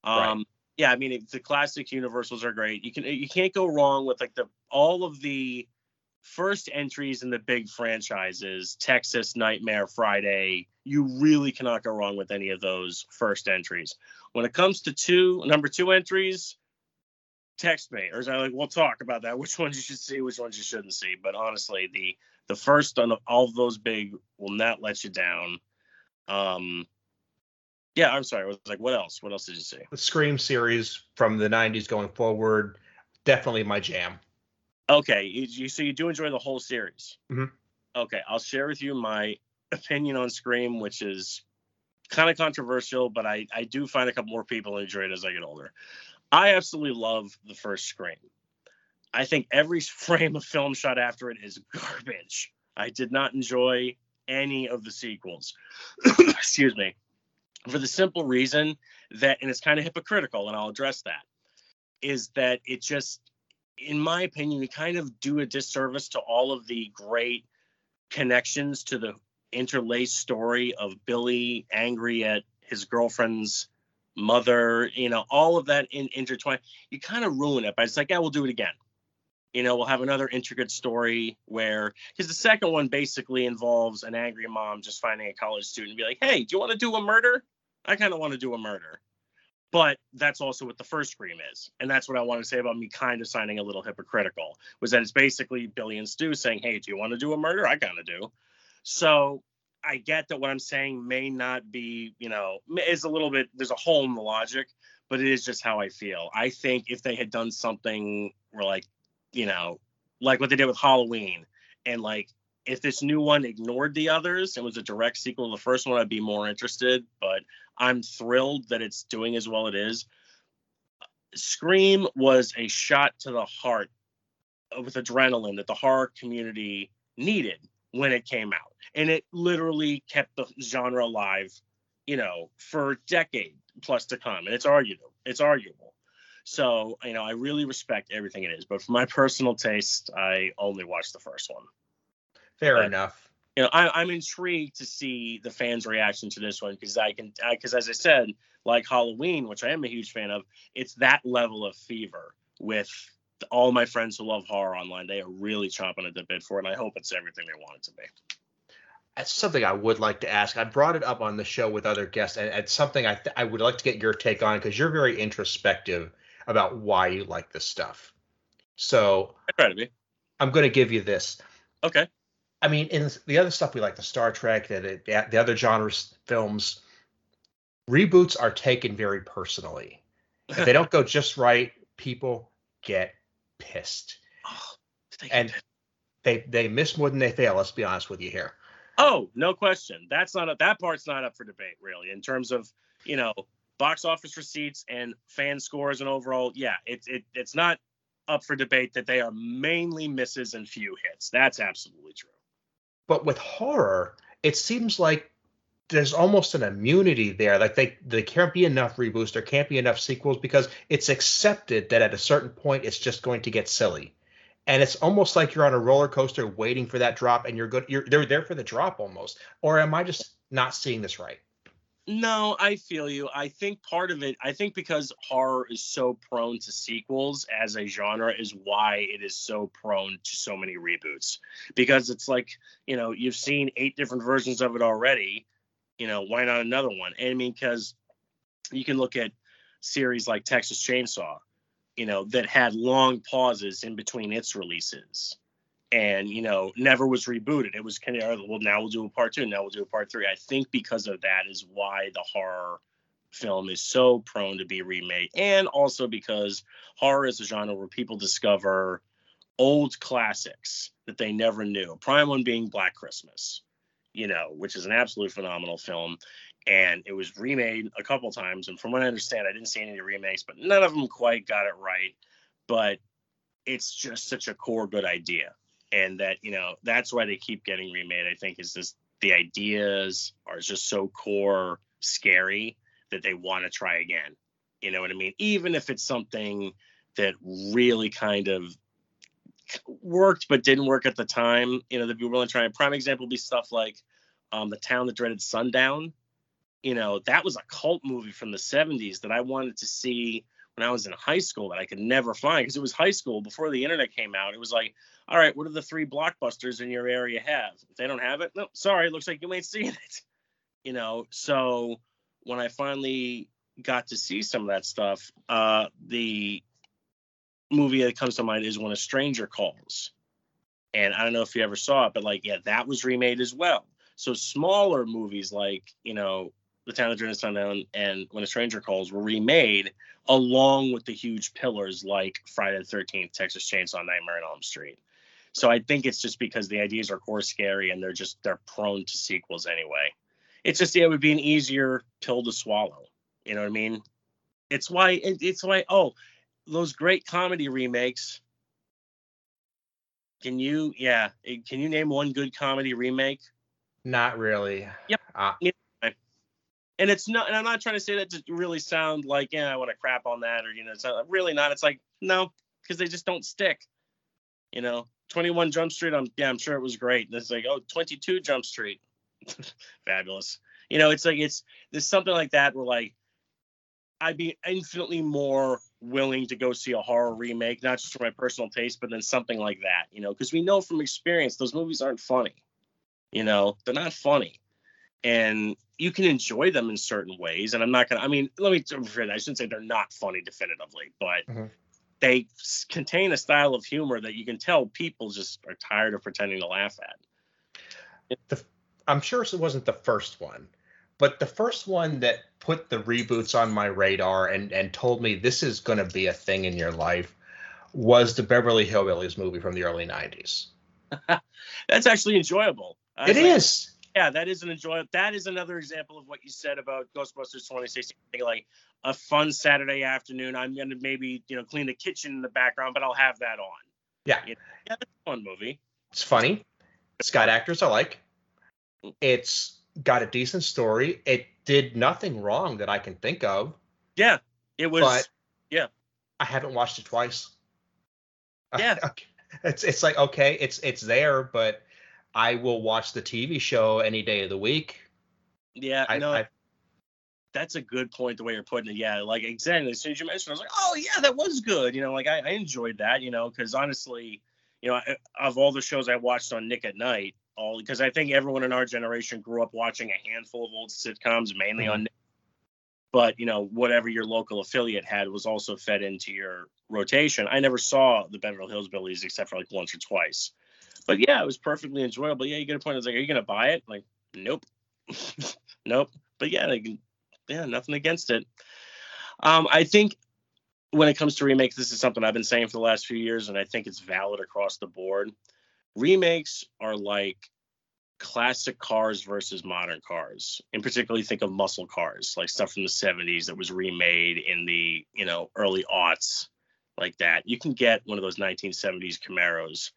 Um. Right. Yeah, I mean the classic Universals are great. You can you can't go wrong with like the all of the first entries in the big franchises, Texas, Nightmare, Friday, you really cannot go wrong with any of those first entries. When it comes to two, number two entries, text me or like we'll talk about that. Which ones you should see, which ones you shouldn't see. But honestly, the the first on all of those big will not let you down. Um, yeah, I'm sorry. I was like, what else? What else did you see? The Scream series from the '90s going forward, definitely my jam. Okay, you, so you do enjoy the whole series. Mm-hmm. Okay, I'll share with you my opinion on Scream, which is kind of controversial, but I, I do find a couple more people enjoy it as I get older. I absolutely love the first Scream. I think every frame of film shot after it is garbage. I did not enjoy any of the sequels. Excuse me. For the simple reason that, and it's kind of hypocritical, and I'll address that, is that it just, in my opinion, you kind of do a disservice to all of the great connections to the interlaced story of Billy angry at his girlfriend's mother, you know, all of that in intertwined. You kind of ruin it, but it's like, yeah, we'll do it again. You know, we'll have another intricate story where, because the second one basically involves an angry mom just finding a college student and be like, hey, do you want to do a murder? I kind of want to do a murder. But that's also what the first Scream is. And that's what I want to say about me kind of signing a little hypocritical, was that it's basically Billy and Stu saying, hey, do you want to do a murder? I kind of do. So I get that what I'm saying may not be, you know, is a little bit, there's a hole in the logic, but it is just how I feel. I think if they had done something where, like, you know, like what they did with Halloween, and like if this new one ignored the others and was a direct sequel to the first one, I'd be more interested. But I'm thrilled that it's doing as well it is. Scream was a shot to the heart with adrenaline that the horror community needed when it came out. And it literally kept the genre alive, you know, for a decade plus to come. And it's arguable. It's arguable. So, you know, I really respect everything it is. But for my personal taste, I only watched the first one. Fair but, enough. You know, I, am intrigued to see the fans' reaction to this one because I can, because as I said, like Halloween, which I am a huge fan of, it's that level of fever with all my friends who love horror online, they are really chomping at the bit for it, and I hope it's everything they want it to be. That's something I would like to ask. I brought it up on the show with other guests, and it's something I th- I would like to get your take on because you're very introspective about why you like this stuff. So I try to be. I'm going to give you this. Okay. I mean, in the other stuff we like, the Star Trek, the, the, the other genres films, reboots are taken very personally. If they don't go just right, people get pissed. Oh, and they they miss more than they fail. Let's be honest with you here. Oh, no question. That's not a, that part's not up for debate really in terms of you know box office receipts and fan scores and overall. Yeah, it's it, it's not up for debate that they are mainly misses and few hits. That's absolutely true. But with horror, it seems like there's almost an immunity there. Like they there can't be enough reboots, there can't be enough sequels because it's accepted that at a certain point it's just going to get silly. And it's almost like you're on a roller coaster waiting for that drop and you're good you're they're there for the drop almost. Or am I just not seeing this right? No, I feel you. I think part of it, I think because horror is so prone to sequels as a genre is why it is so prone to so many reboots. Because it's like, you know, you've seen eight different versions of it already you know, why not another one? And I mean, because you can look at series like Texas Chainsaw, you know, that had long pauses in between its releases and, you know, never was rebooted. It was kind of, well, now we'll do a part two, now we'll do a part three. I think because of that is why the horror film is so prone to be remade. And also because horror is a genre where people discover old classics that they never knew. Prime one being Black Christmas you know, which is an absolute phenomenal film. And it was remade a couple times. And from what I understand, I didn't see any remakes, but none of them quite got it right. But it's just such a core good idea. And that, you know, that's why they keep getting remade, I think, is just the ideas are just so core scary that they want to try again. You know what I mean? Even if it's something that really kind of worked but didn't work at the time. You know, they'd be willing to try. A prime example would be stuff like um, the town that dreaded sundown. You know, that was a cult movie from the 70s that I wanted to see when I was in high school that I could never find because it was high school before the internet came out. It was like, all right, what are the three blockbusters in your area have? If they don't have it, no, sorry, looks like you ain't seen it. You know, so when I finally got to see some of that stuff, uh, the movie that comes to mind is when a stranger calls and i don't know if you ever saw it but like yeah that was remade as well so smaller movies like you know the town of dreaded sundown and when a stranger calls were remade along with the huge pillars like friday the 13th texas chainsaw nightmare on elm street So I think it's just because the ideas are core scary and they're just they're prone to sequels anyway. It's just yeah, it would be an easier pill to swallow. You know what I mean? It's why it, it's why oh those great comedy remakes. Can you yeah? Eh, can you name one good comedy remake? Not really. Yep. Uh, and it's not and i'm not trying to say that to really sound like yeah i want to crap on that or you know it's not, really not it's like no because they just don't stick you know 21 jump street i'm yeah i'm sure it was great and it's like oh 22 jump street fabulous you know it's like it's there's something like that where like i'd be infinitely more willing to go see a horror remake not just for my personal taste but then something like that you know because we know from experience those movies aren't funny you know they're not funny and you can enjoy them in certain ways. And I'm not gonna. I mean, let me. I shouldn't say they're not funny definitively, but mm-hmm. They contain a style of humor that you can tell people just are tired of pretending to laugh at. The, I'm sure it wasn't the first one, but the first one that put the reboots on my radar and and told me this is going to be a thing in your life was the Beverly Hillbillies movie from the early '90s. That's actually enjoyable. It like, is yeah, that is an enjoyable. That is another example of what you said about Ghostbusters 2016. Like a fun Saturday afternoon. I'm gonna maybe you know clean the kitchen in the background, but I'll have that on. Yeah, you know, yeah, it's a fun movie. It's funny. It's got actors I like. It's got a decent story. It did nothing wrong that I can think of. Yeah, it was. But yeah, I haven't watched it twice. Yeah, it's it's like okay, it's it's there, but I will watch the TV show any day of the week. Yeah, I, no, I, that's a good point. The way you're putting it, yeah, like exactly. As soon as you mentioned, I was like, oh yeah, that was good. You know, like I, I enjoyed that. You know, because honestly, you know, of all the shows I watched on Nick at Nite, all because I think everyone in our generation grew up watching a handful of old sitcoms, mainly mm-hmm. on. Nick. But you know, whatever your local affiliate had was also fed into your rotation. I never saw the Beverly Hillbillies except for like once or twice but yeah, it was perfectly enjoyable. Yeah, you get a point. It's like, are you gonna buy it? Like, nope, nope. But yeah, like, yeah, nothing against it. Um, I think when it comes to remakes, this is something I've been saying for the last few years, and I think it's valid across the board. Remakes are like classic cars versus modern cars. In particularly, think of muscle cars, like stuff from the 70s that was remade in the you know early aughts, like that. You can get one of those 1970s Camaros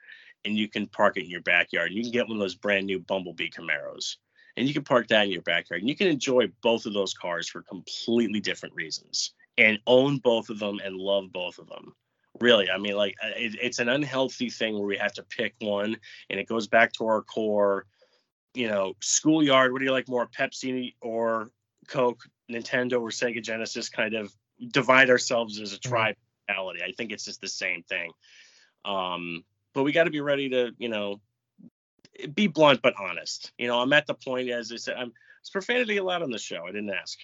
and you can park it in your backyard. You can get one of those brand new Bumblebee Camaros and you can park that in your backyard. And you can enjoy both of those cars for completely different reasons and own both of them and love both of them. Really, I mean, like uh, it, it's an unhealthy thing where we have to pick one, and it goes back to our core, you know, schoolyard. What do you like more, Pepsi or Coke, Nintendo or Sega Genesis? Kind of divide ourselves as a mm-hmm. tribe mentality. I think it's just the same thing. Um, but we got to be ready to, you know, be blunt but honest. You know, I'm at the point, as I said, I'm. Is profanity allowed on the show? I didn't ask.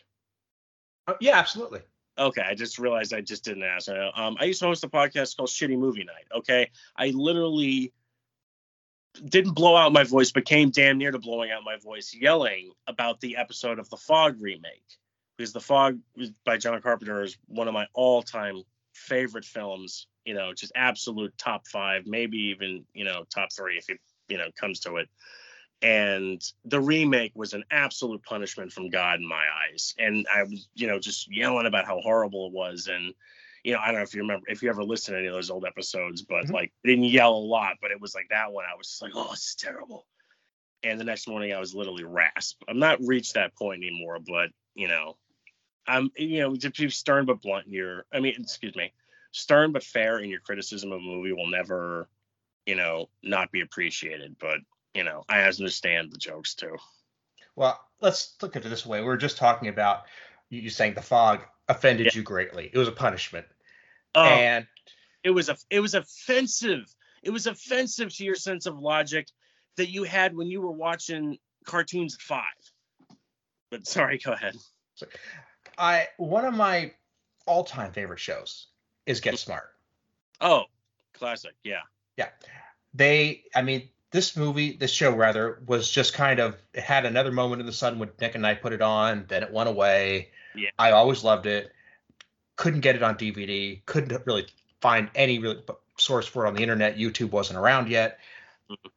Uh, yeah, absolutely. Okay, I just realized I just didn't ask. Um, I used to host a podcast called Shitty Movie Night. Okay, I literally didn't blow out my voice, but came damn near to blowing out my voice, yelling about the episode of the Fog remake because the Fog by John Carpenter is one of my all-time favorite films you know, just absolute top five, maybe even, you know, top three if it, you know, comes to it. And the remake was an absolute punishment from God in my eyes. And I was, you know, just yelling about how horrible it was. And, you know, I don't know if you remember, if you ever listened to any of those old episodes, but mm-hmm. like, I didn't yell a lot, but it was like that one. I was just like, oh, it's terrible. And the next morning, I was literally rasp. I'm not reached that point anymore, but, you know, I'm, you know, to be stern but blunt here. I mean, excuse me stern but fair in your criticism of a movie will never, you know, not be appreciated. But you know, I understand the jokes too. Well, let's look at it this way. We are just talking about you saying the fog offended yeah. you greatly. It was a punishment. Oh, and it was a it was offensive. It was offensive to your sense of logic that you had when you were watching cartoons at five. But sorry, go ahead. I one of my all-time favorite shows is Get Smart. Oh, classic. Yeah. Yeah. They, I mean, this movie, this show rather, was just kind of it had another moment in the sun when Nick and I put it on, then it went away. Yeah. I always loved it. Couldn't get it on DVD. Couldn't really find any really source for it on the internet. YouTube wasn't around yet. Mhm.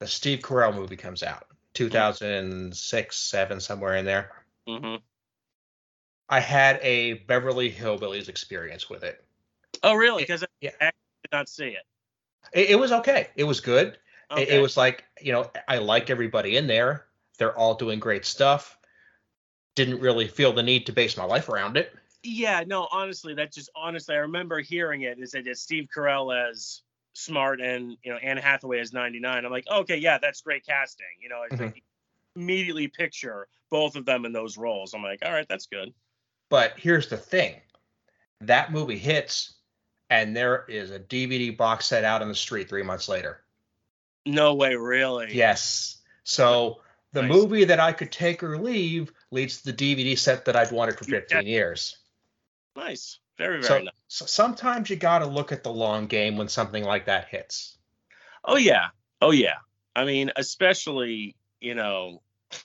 The Steve Carell movie comes out, 2006, seven, somewhere in there. hmm I had a Beverly Hillbillies experience with it. Oh, really? Because I Yeah. actually did not see it. It, it was okay. It was good. It, Okay. it was like you know I liked everybody in there. They're all doing great stuff. Didn't really feel the need to base my life around it. Yeah, no, honestly, that just honestly, I remember hearing it. Is that Steve Carell as smart and you know Anne Hathaway as 99. I'm like, okay, yeah, that's great casting. You know, I Mhm. immediately picture both of them in those roles. I'm like, all right, that's good. But here's the thing: that movie hits, and there is a DVD box set out on the street three months later. No way, really. Yes. So the Nice. movie that I could take or leave leads to the DVD set that I've wanted for 15 years. Nice. Very, very So, nice. so sometimes you got to look at the long game when something like that hits. Oh yeah. Oh yeah. I mean, especially, you know, if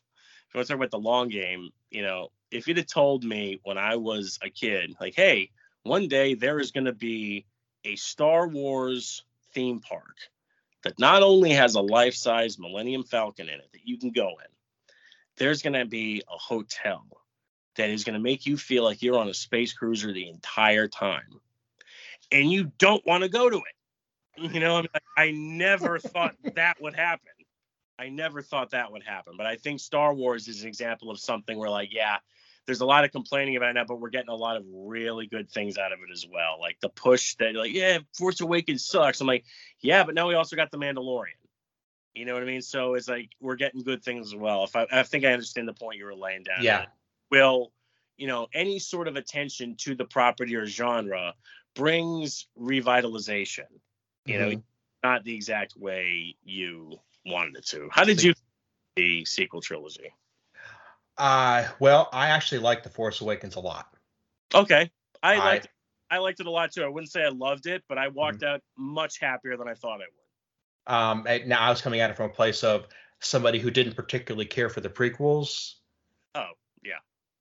you want to talk about the long game, you know, if you'd have told me when I was a kid, like, hey, one day there is going to be a Star Wars theme park that not only has a life-size Millennium Falcon in it that you can go in, there's going to be a hotel that is going to make you feel like you're on a space cruiser the entire time. And you don't want to go to it. You know, I, mean, I never thought that would happen. I never thought that would happen. But I think Star Wars is an example of something where, like, yeah, there's a lot of complaining about it now, but we're getting a lot of really good things out of it as well. Like the push that, like, yeah, Force Awakens sucks. I'm like, yeah, but now we also got the Mandalorian. You know what I mean? So it's like we're getting good things as well. If I, I think I understand the point you were laying down. Yeah. Will you know any sort of attention to the property or genre brings revitalization? You know, Mhm. not the exact way you wanted it to. How did you the sequel trilogy? Uh, well, I actually like The Force Awakens a lot. Okay, I I- liked I liked it a lot too. I wouldn't say I loved it, but I Mm-hmm. walked out much happier than I thought I would. Um, now I was coming at it from a place of somebody who didn't particularly care for the prequels. Oh, yeah.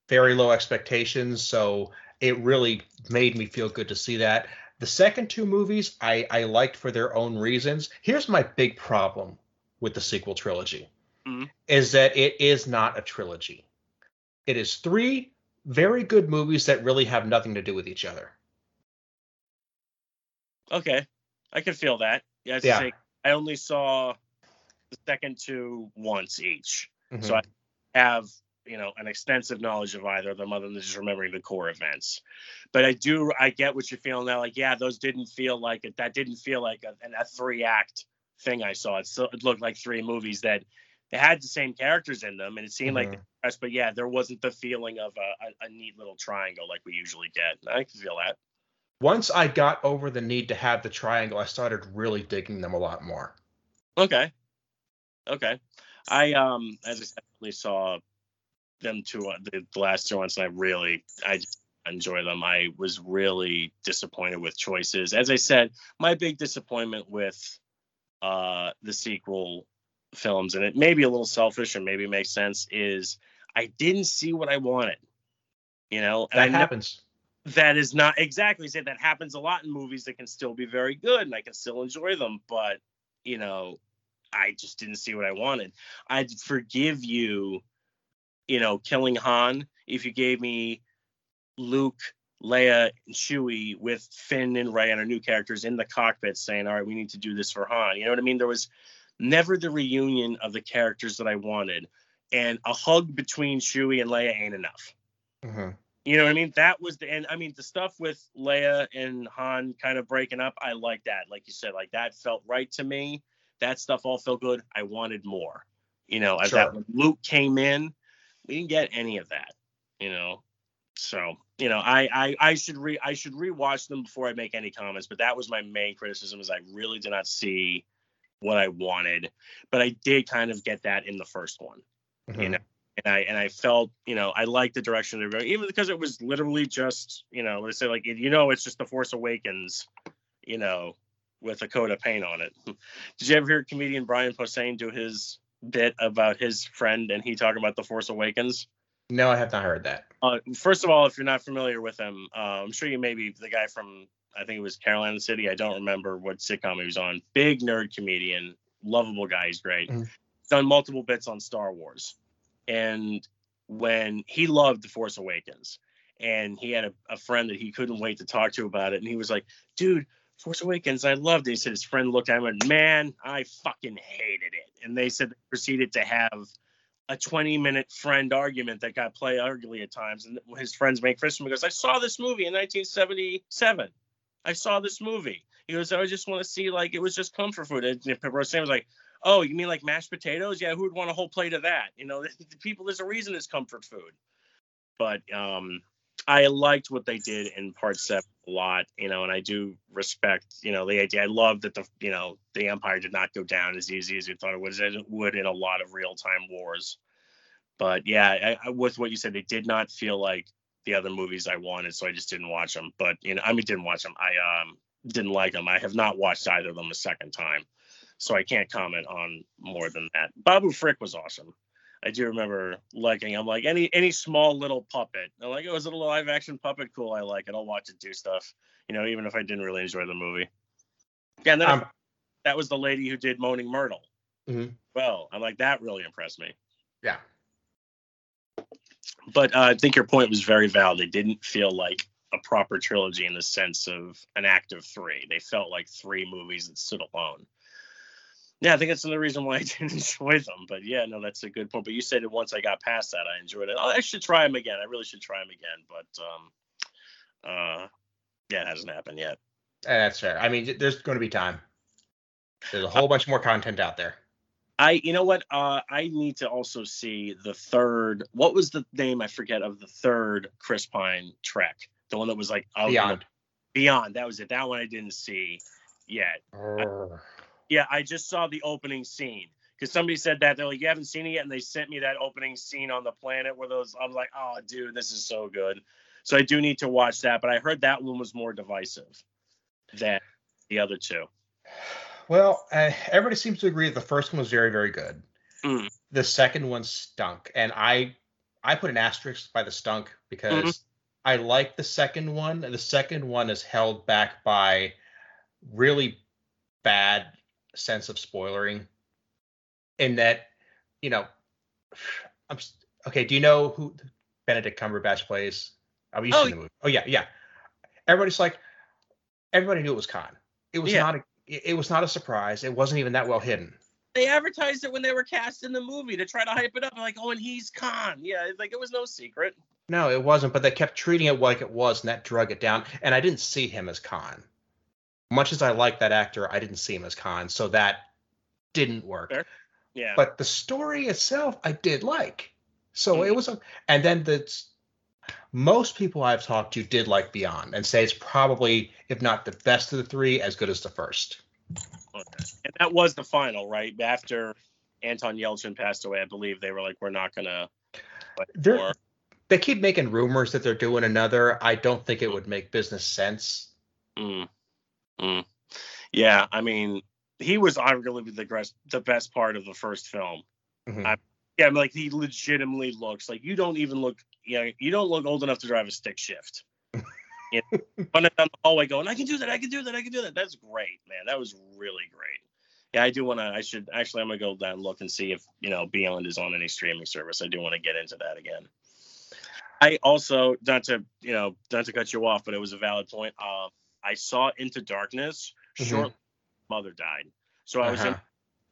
Very low expectations, so it really made me feel good to see that. The second two movies I, I liked for their own reasons. Here's my big problem with the sequel trilogy Mhm. is that it is not a trilogy. It is three very good movies that really have nothing to do with each other. Okay, I can feel that. Yeah, I Yeah. say, I only saw the second two once each, so mm-hmm. I have you know an extensive knowledge of either of them, other than just remembering the core events. But I do, I get what you're feeling now. Like, yeah, those didn't feel like it. That didn't feel like a, a three act thing I saw. It still it looked like three movies that they had the same characters in them, and it seemed like Mhm. they progressed, but yeah, there wasn't the feeling of a, a, a neat little triangle like we usually get. I can feel that. Once I got over the need to have the triangle, I started really digging them a lot more. Okay. Okay. I um as I said, only saw them two uh, the, the last two ones and I really I just enjoy them. I was really disappointed with choices. As I said, my big disappointment with uh the sequel films, and it may be a little selfish or maybe makes sense, is I didn't see what I wanted. You know, and I That know- happens. that is not exactly said that happens a lot in movies that can still be very good and I can still enjoy them, but you know, I just didn't see what I wanted. I'd forgive you, you know, killing Han if you gave me Luke, Leia, and Chewie with Finn and Rey and our new characters in the cockpit saying, "All right, we need to do this for Han." You know what I mean? There was never the reunion of the characters that I wanted, and a hug between Chewie and Leia ain't enough. Mhm. You know what I mean? That was the end. I mean the stuff with Leia and Han kind of breaking up. I like that. Like you said, like that felt right to me. That stuff all felt good. I wanted more. You know, as that Sure. when Luke came in, we didn't get any of that. You know, so you know, I I I should re I should rewatch them before I make any comments. But that was my main criticism is I really did not see what I wanted, but I did kind of get that in the first one you Mhm. know and i and i felt you know i liked the direction they're going even because it was literally just you know let's say like you know it's just the force awakens you know with a coat of paint on it did you ever hear comedian brian posehn do his bit about his friend and he talking about the force awakens No, I have not heard that. uh, first of all if you're not familiar with him uh, i'm sure you may be the guy from I think it was Carolina City. I don't remember what sitcom he was on. Big nerd comedian, lovable guy. He's great. Mm-hmm. Done multiple bits on Star Wars, and when he loved The Force Awakens, and he had a, a friend that he couldn't wait to talk to about it, and he was like, "Dude, Force Awakens, I loved it." He said his friend looked at him and, "Man, I fucking hated it." And they said they proceeded to have a 20 minute friend argument that got play ugly at times. And his friends make of him. Goes, I saw this movie in 1977. I saw this movie. He goes, I just want to see like it was just comfort food. And Roseanne was like, Oh, you mean like mashed potatoes? Yeah, who would want a whole plate of that? You know, the people, there's a reason it's comfort food. But um, I liked what they did in part seven a lot, you know, and I do respect, you know, the idea. I love that the, you know, the Empire did not go down as easy as we thought it would, it would in a lot of real time wars. But yeah, I, with what you said, it did not feel like the other movies I wanted, so I just didn't watch them. But you know, I mean, didn't watch them. I um didn't like them. I have not watched either of them a second time, so I can't comment on more than that. Babu Frick was awesome. I do remember liking. I'm like any any small little puppet. I'm like, oh, is it a live action puppet? Cool, I like it. I'll watch it do stuff. You know, even if I didn't really enjoy the movie. Yeah, and then um, that was the lady who did Moaning Myrtle. Mm-hmm. Well, I'm like that really impressed me. Yeah. But uh, I think your point was very valid. It didn't feel like a proper trilogy in the sense of an act of three. They felt like three movies that stood alone yeah, I think that's another reason why I didn't enjoy them. But yeah, no, that's a good point. But you said it once I got past that, I enjoyed it. I should try them again. I really should try them again. But um, uh, yeah, it hasn't happened yet. That's fair. I mean, there's going to be time. There's a whole bunch more content out there. I, you know what? Uh, I need to also see the third. What was the name? I forget of the third Chris Pine Trek. The one that was like Beyond. Beyond. That was it. That one I didn't see yet. Uh. I, yeah, I just saw the opening scene because somebody said that they're like, you haven't seen it yet, and they sent me that opening scene on the planet where those. I was like, oh, dude, this is so good. So I do need to watch that, but I heard that one was more divisive than the other two. Well, uh, everybody seems to agree that the first one was very, very good. Mm. The second one stunk, and I, I put an asterisk by the stunk because mm-hmm. I like the second one. The second one is held back by really bad sense of spoilering in that you know I'm okay. Do you know who Benedict Cumberbatch plays? Oh, you oh, seen the movie? Oh yeah, yeah. Everybody's like, everybody knew it was Khan. It was yeah. not a, it was not a surprise. It wasn't even that well hidden. They advertised it when they were cast in the movie to try to hype it up. like, oh, and he's Khan. Yeah, like it was no secret. No, it wasn't. But they kept treating it like it was, and that drug it down. And I didn't see him as Khan much as I like that actor, I didn't see him as Khan, so that didn't work. Fair. Yeah. But the story itself, I did like. So mm-hmm. it was, a, and then the most people I've talked to did like Beyond and say it's probably, if not the best of the three, as good as the first. And that was the final, right? After Anton Yelchin passed away, I believe they were like, we're not gonna. They keep making rumors that they're doing another. I don't think it would make business sense. Mm. Mm. Yeah, I mean, he was arguably the the best part of the first film. Mm-hmm. I, yeah, I mean, like he legitimately looks like you don't even look. You, know, you don't look old enough to drive a stick shift. you know, running down the hallway going, I can do that, I can do that, I can do that. That's great, man. That was really great. Yeah, I do want to. I should actually. I'm gonna go down and look and see if you know Beyond is on any streaming service. I do want to get into that again. I also not to you know not to cut you off, but it was a valid point. Uh, I saw Into Darkness mm-hmm. shortly mother died. So I was uh-huh. in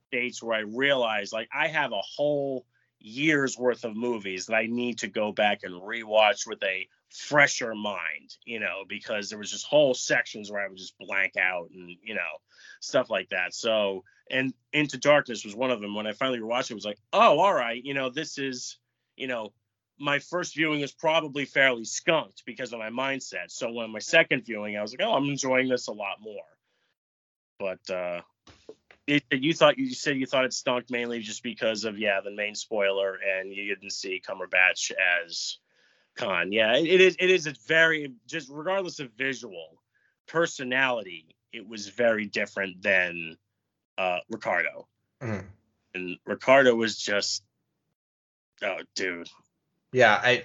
states where I realized like I have a whole year's worth of movies that I need to go back and rewatch with a fresher mind, you know, because there was just whole sections where I would just blank out and, you know, stuff like that. So, and Into Darkness was one of them. When I finally rewatched it, it was like, oh, all right, you know, this is, you know, my first viewing is probably fairly skunked because of my mindset. So when my second viewing, I was like, oh, I'm enjoying this a lot more. But uh, it, you thought you said you thought it stunk mainly just because of yeah the main spoiler and you didn't see Cumberbatch as Khan. Yeah, it, it is. It is a very just regardless of visual personality, it was very different than uh, Ricardo. Mm-hmm. And Ricardo was just oh dude yeah, I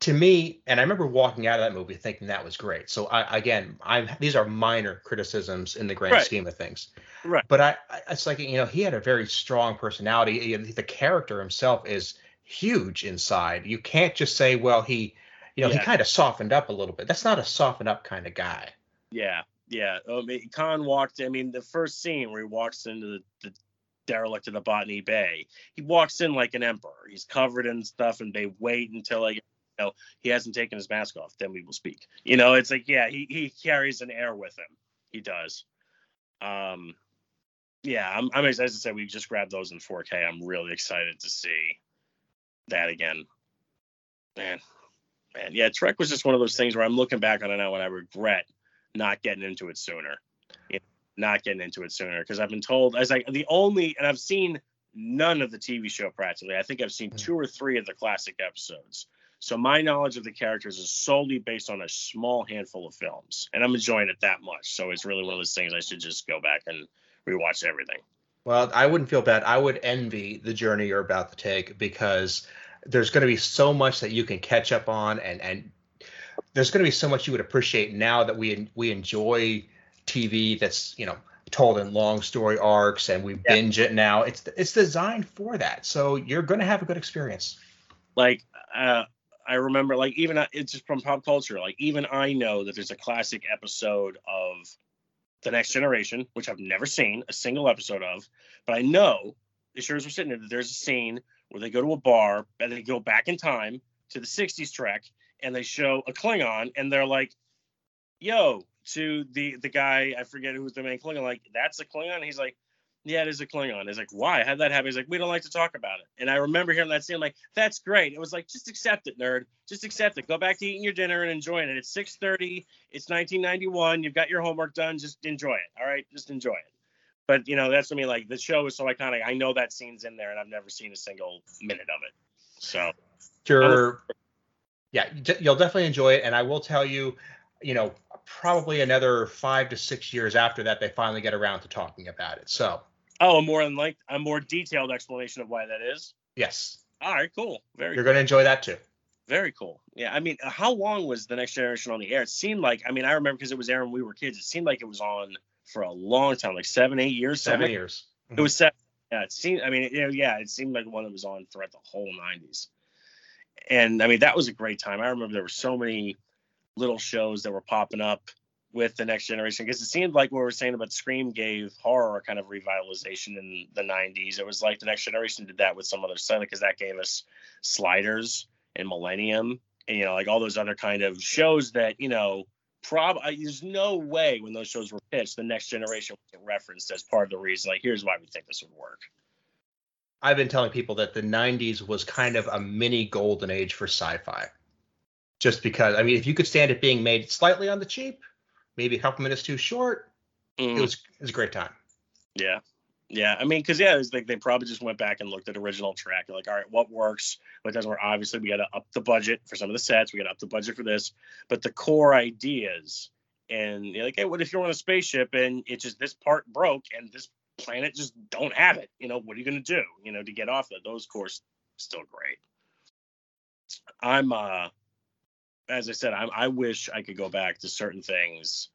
to me, and I remember walking out of that movie thinking that was great. So I, again, I'm these are minor criticisms in the grand Right. scheme of things. Right. But I, I, it's like you know, he had a very strong personality. The character himself is huge inside. You can't just say, well, he, you know, he kind of softened up a little bit. That's not a softened up kind of guy. Yeah, yeah. Oh, I mean, Khan walked. I mean, the first scene where he walks into the, the derelict of the Botany Bay, he walks in like an emperor. He's covered in stuff, and they wait until like, know, he hasn't taken his mask off. Then we will speak. You know, it's like, yeah, he he carries an air with him. He does. Um, yeah, I'm. I'm as I said, we just grabbed those in 4K. I'm really excited to see that again. Man, man, yeah. Trek was just one of those things where I'm looking back on it now and I regret not getting into it sooner. You know, not getting into it sooner because I've been told as like the only and I've seen none of the TV show practically. I think I've seen two or three of the classic episodes. So my knowledge of the characters is solely based on a small handful of films, and I'm enjoying it that much. So it's really one of those things I should just go back and rewatch everything. Well, I wouldn't feel bad. I would envy the journey you're about to take because there's going to be so much that you can catch up on, and and there's going to be so much you would appreciate now that we we enjoy TV that's you know told in long story arcs and we Yeah. binge it now. It's it's designed for that, so you're going to have a good experience. like uh I remember like even uh, it's just from pop culture like even I know that there's a classic episode of The Next Generation which I've never seen a single episode of but I know as sure as we're sitting there that there's a scene where they go to a bar and they go back in time to the 60s Trek and they show a Klingon and they're like yo to the the guy I forget who's the main Klingon like that's a Klingon? He's like yeah, it is a Klingon. It's like, why? How'd that happen? He's like, we don't like to talk about it. And I remember hearing that scene, I'm like, that's great. It was like, just accept it, nerd. Just accept it. Go back to eating your dinner and enjoying it. It's 6:30. It's 1991. You've got your homework done. Just enjoy it. All right, just enjoy it. But you know, that's what I mean. Like the show is so iconic. I know that scene's in there, and I've never seen a single minute of it. So You're, yeah, you'll definitely enjoy it, and I will tell you, you know, probably another five to six years after that, they finally get around to talking about it. So oh, a more than like a more detailed explanation of why that is. yes, All right, cool. Very you're going to enjoy that too. Very cool. Yeah, I mean, how long was the next generation on the air? It seemed like, I mean, I remember because it was airing when we were kids. It seemed like it was on for a long time, like seven, eight years. Seven years. It was mm-hmm. seven. Yeah, it seemed. I mean, it, yeah, it seemed like one that was on throughout the whole '90s. And I mean, that was a great time. I remember there were so many little shows that were popping up with the next generation because it seemed like what we were saying about Scream gave horror kind of revitalization in the '90s. It was like the next generation did that with some other stuff because that gave us Sliders and Millennium, and you know, like all those other kind of shows that you know. Prob- there's no way when those shows were pitched, the next generation was referenced as part of the reason. Like, here's why we think this would work. I've been telling people that the 90s was kind of a mini golden age for sci-fi. Just because, I mean, if you could stand it being made slightly on the cheap, maybe a couple minutes too short, Mm, it was it was a great time. yeah, yeah. I mean, because yeah, it's like they probably just went back and looked at original Trek. They're like, all right, what works, what doesn't work. Obviously, we got to up the budget for some of the sets. We got to up the budget for this, but the core ideas. And you're like, hey, what if you're on a spaceship and it just this part broke and this planet just don't have it? You know, what are you gonna do? You know, to get off that? Those cores still great. I'm uh as I said, I, I wish I could go back to certain things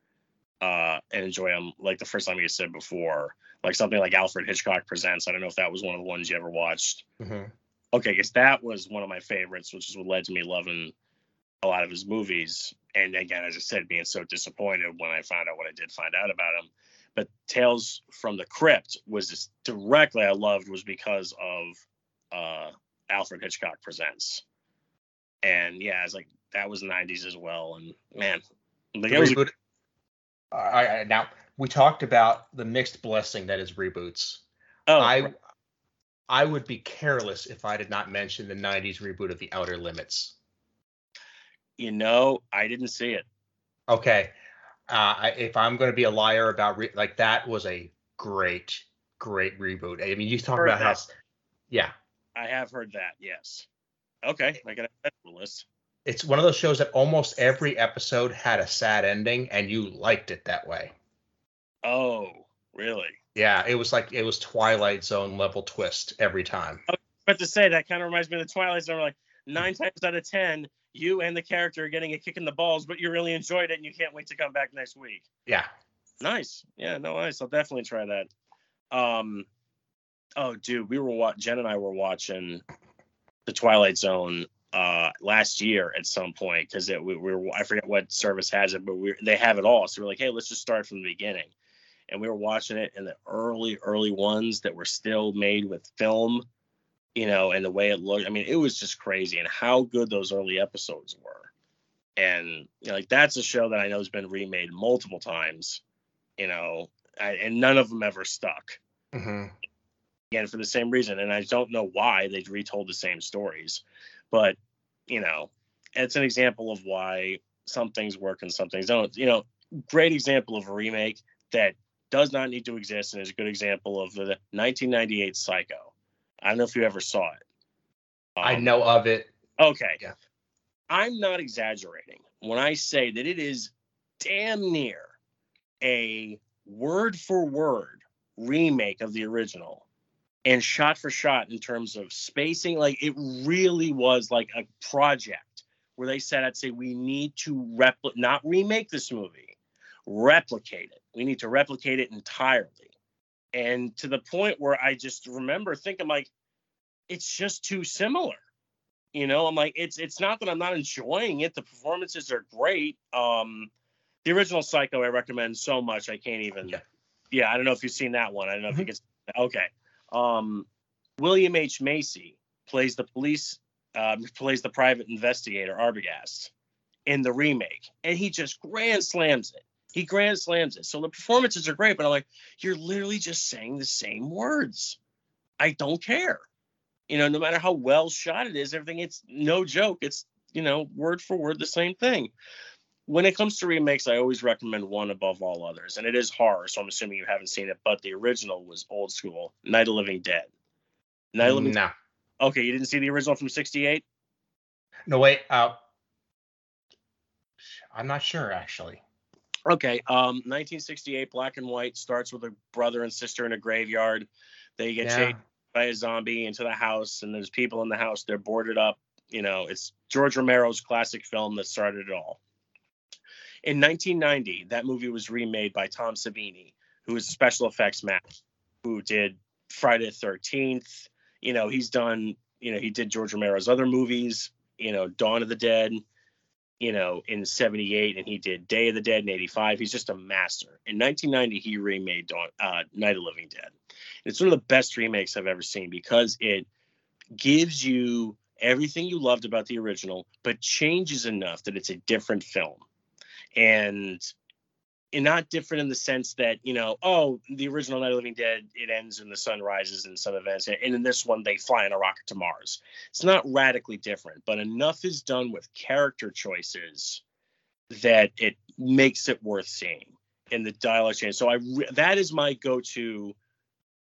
uh, and enjoy them. Like the first time you said before, like something like Alfred Hitchcock Presents. I don't know if that was one of the ones you ever watched. Mm-hmm. Okay, because that was one of my favorites, which is what led to me loving a lot of his movies. And again, as I said, being so disappointed when I found out what I did find out about him. But Tales from the Crypt was just directly I loved was because of uh, Alfred Hitchcock Presents. And yeah, it's like that was 90s as well. And man, like, was a- reboot. Now we talked about the mixed blessing that is reboots. oh, I I would be careless if I did not mention the 90s reboot of The Outer Limits. you know, I didn't see it. Okay. Uh, I, if I'm going to be a liar about re- like that was a great, great reboot. I mean, you talk Heard about how, that. yeah, I have heard that. Yes. Okay, I got the list. It's one of those shows that almost every episode had a sad ending, and you liked it that way. Oh, really? Yeah, it was like it was Twilight Zone level twist every time. But to say that kind of reminds me of the Twilight Zone. Like nine times out of ten, you and the character are getting a kick in the balls, but you really enjoyed it and you can't wait to come back next week. Yeah. Nice. Yeah, no, nice. I'll definitely try that. Um, oh, dude, we were what Jen and I were watching the Twilight Zone uh last year at some point because it we, we, were I forget what service has it, but we they have it all. So we're like, hey, let's just start from the beginning. And we were watching it in the early, early ones that were still made with film, you know, and the way it looked. I mean, it was just crazy and how good those early episodes were. And you know, like that's a show that I know has been remade multiple times, you know, I, and none of them ever stuck. Mm-hmm. Again, for the same reason, and I don't know why they retold the same stories, but you know, it's an example of why some things work and some things don't. You know, great example of a remake that does not need to exist and is a good example of the 1998 Psycho. I don't know if you ever saw it. Um, I know of it. Okay. Yeah. I'm not exaggerating when I say that it is damn near a word for word remake of the original and shot for shot in terms of spacing. Like it really was like a project where they said, I'd say we need to replicate, not remake this movie, replicate it. We need to replicate it entirely. And to the point where I just remember thinking like, it's just too similar. You know, I'm like, it's it's not that I'm not enjoying it. The performances are great. Um, the original Psycho I recommend so much I can't even. Yeah, yeah I don't know if you've seen that one. I don't know mm-hmm. if you can. Okay. Um, William H Macy plays the police, uh, plays the private investigator Arbogast in the remake, and he just grand slams it. He grand slams it. So the performances are great, but I'm like, you're literally just saying the same words. I don't care. You know, no matter how well shot it is, everything, it's no joke. It's, you know, word for word the same thing when it comes to remakes, I always recommend one above all others, and it is horror. So I'm assuming you haven't seen it, but the original was old school, Night of Living Dead. Night of Living. No. Okay, you didn't see the original from '68. No, wait. Uh, I'm not sure actually. Okay, um, 1968, black and white, starts with a brother and sister in a graveyard. They get yeah. chased by a zombie into the house, and there's people in the house. They're boarded up. You know, it's George Romero's classic film that started it all. In 1990, that movie was remade by Tom Savini, who is a special effects man, who did Friday the 13th. You know, he's done, you know, he did George Romero's other movies, you know, Dawn of the Dead, you know, in 78, and he did Day of the Dead in 85. He's just a master. In 1990, he remade Dawn, uh, Night of Living Dead. It's one of the best remakes I've ever seen because it gives you everything you loved about the original, but changes enough that it's a different film and and not different in the sense that you know oh the original night of living dead it ends and the sun rises and some events and in this one they fly in a rocket to mars. It's not radically different but enough is done with character choices that it makes it worth seeing in the dialogue change so i re- that is my go-to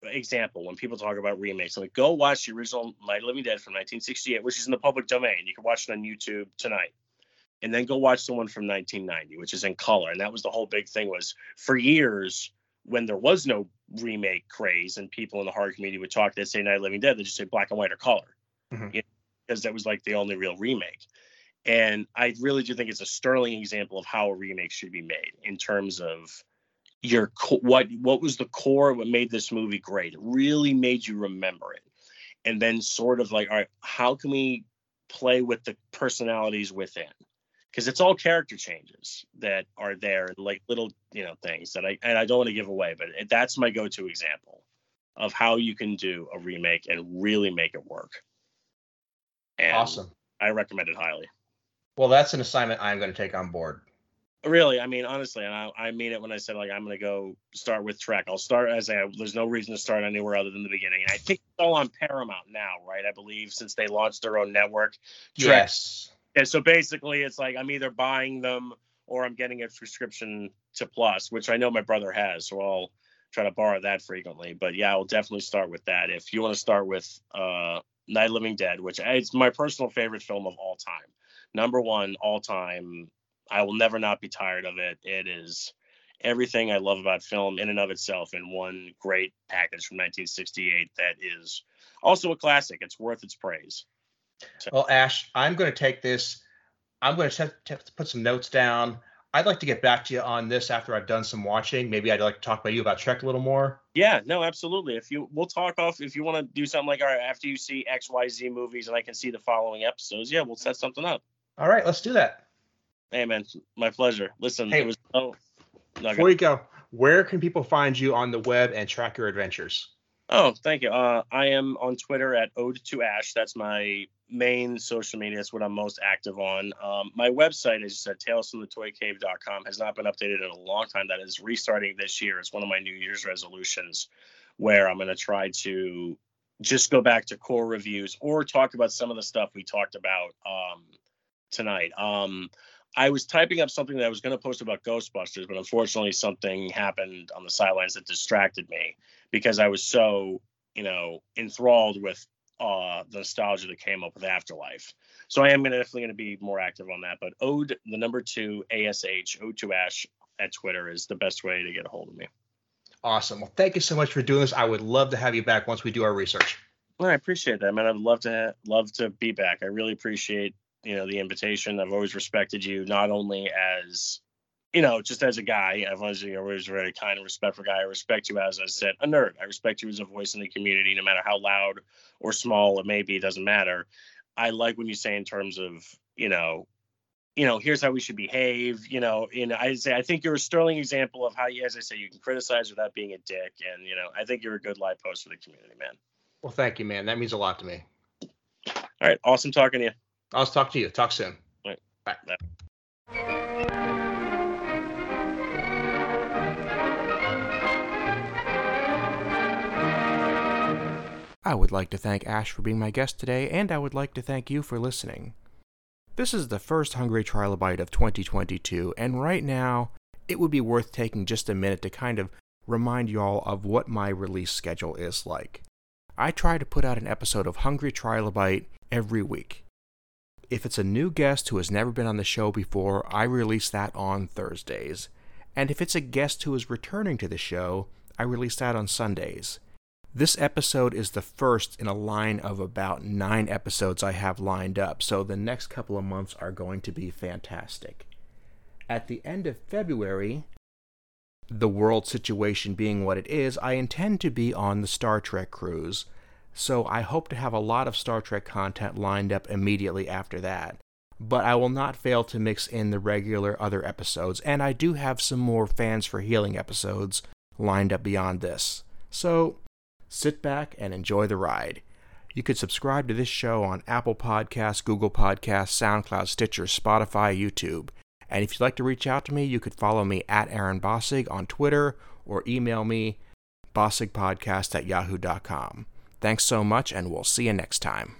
example when people talk about remakes. I'm like go watch the original night of living dead from 1968 which is in the public domain. You can watch it on youtube tonight and then go watch the one from 1990 which is in color. And that was the whole big thing was for years when there was no remake craze and people in the horror community would talk they'd say night of living dead They'd just say black and white or color mm-hmm. you know, because that was like the only real remake. And i really do think it's a sterling example of how a remake should be made in terms of your what what was the core what made this movie great. It really made you remember it. And then sort of like all right how can we play with the personalities within because it's all character changes that are there like little you know things that i and i don't want to give away but it, that's my go-to example of how you can do a remake and really make it work. And awesome. I recommend it highly. Well that's an assignment i'm going to take on board. Really? I mean honestly and I, I mean it when i said like i'm going to go start with trek. I'll start as a there's no reason to start anywhere other than the beginning and i think it's all on paramount now right? I believe since they launched their own network trek, yes and so basically, it's like I'm either buying them or I'm getting a subscription to Plus, which I know my brother has, so I'll try to borrow that frequently. But yeah, I'll definitely start with that. If you want to start with uh, Night Living Dead, which it's my personal favorite film of all time, number one all time. I will never not be tired of it. It is everything I love about film in and of itself in one great package from 1968 that is also a classic. It's worth its praise. Well, Ash, I'm going to take this I'm going to put some notes down. I'd like to get back to you on this after I've done some watching. Maybe I'd like to talk about you about Trek a little more. Yeah, no, absolutely. If you we'll talk off if you want to do something like all right, after you see X, Y, Z movies and I can see the following episodes, yeah, we'll set something up. All right, let's do that. Hey man, my pleasure. Listen, hey, it was oh before you go, where can people find you on the web and track your adventures? Oh, thank you. Uh, I am on Twitter at Ode to Ash. That's my main social media. That's what I'm most active on. Um, my website is at talesfromthetoycave.com. Has not been updated in a long time. That is restarting this year. It's one of my New Year's resolutions where I'm going to try to just go back to core reviews or talk about some of the stuff we talked about um, tonight. Um, I was typing up something that I was going to post about Ghostbusters, but unfortunately, something happened on the sidelines that distracted me because I was so, you know, enthralled with uh, the nostalgia that came up with Afterlife. So I am gonna, definitely going to be more active on that. But Ode, the number two ASH, Ode to Ash at Twitter is the best way to get a hold of me. Awesome. Well, thank you so much for doing this. I would love to have you back once we do our research. Well, I appreciate that, man. I'd love to love to be back. I really appreciate you know the invitation. I've always respected you not only as you know, just as a guy, I've always, you know, always a very kind and respectful guy. I respect you as I said, a nerd. I respect you as a voice in the community, no matter how loud or small it may be, it doesn't matter. I like when you say in terms of, you know, you know, here's how we should behave. You know, and I say I think you're a sterling example of how, you, as I say, you can criticize without being a dick. And you know, I think you're a good live post for the community, man. Well, thank you, man. That means a lot to me. All right, awesome talking to you. I'll talk to you. Talk soon. Right. Bye. Bye. I would like to thank Ash for being my guest today, and I would like to thank you for listening. This is the first Hungry Trilobite of 2022, and right now, it would be worth taking just a minute to kind of remind y'all of what my release schedule is like. I try to put out an episode of Hungry Trilobite every week. If it's a new guest who has never been on the show before, I release that on Thursdays. And if it's a guest who is returning to the show, I release that on Sundays. This episode is the first in a line of about nine episodes I have lined up, so the next couple of months are going to be fantastic. At the end of February, the world situation being what it is, I intend to be on the Star Trek cruise, so I hope to have a lot of Star Trek content lined up immediately after that. But I will not fail to mix in the regular other episodes, and I do have some more Fans for Healing episodes lined up beyond this. So, Sit back and enjoy the ride. You could subscribe to this show on Apple Podcasts, Google Podcasts, SoundCloud, Stitcher, Spotify, YouTube. And if you'd like to reach out to me, you could follow me at Aaron Bossig on Twitter or email me bossigpodcast at yahoo.com. Thanks so much, and we'll see you next time.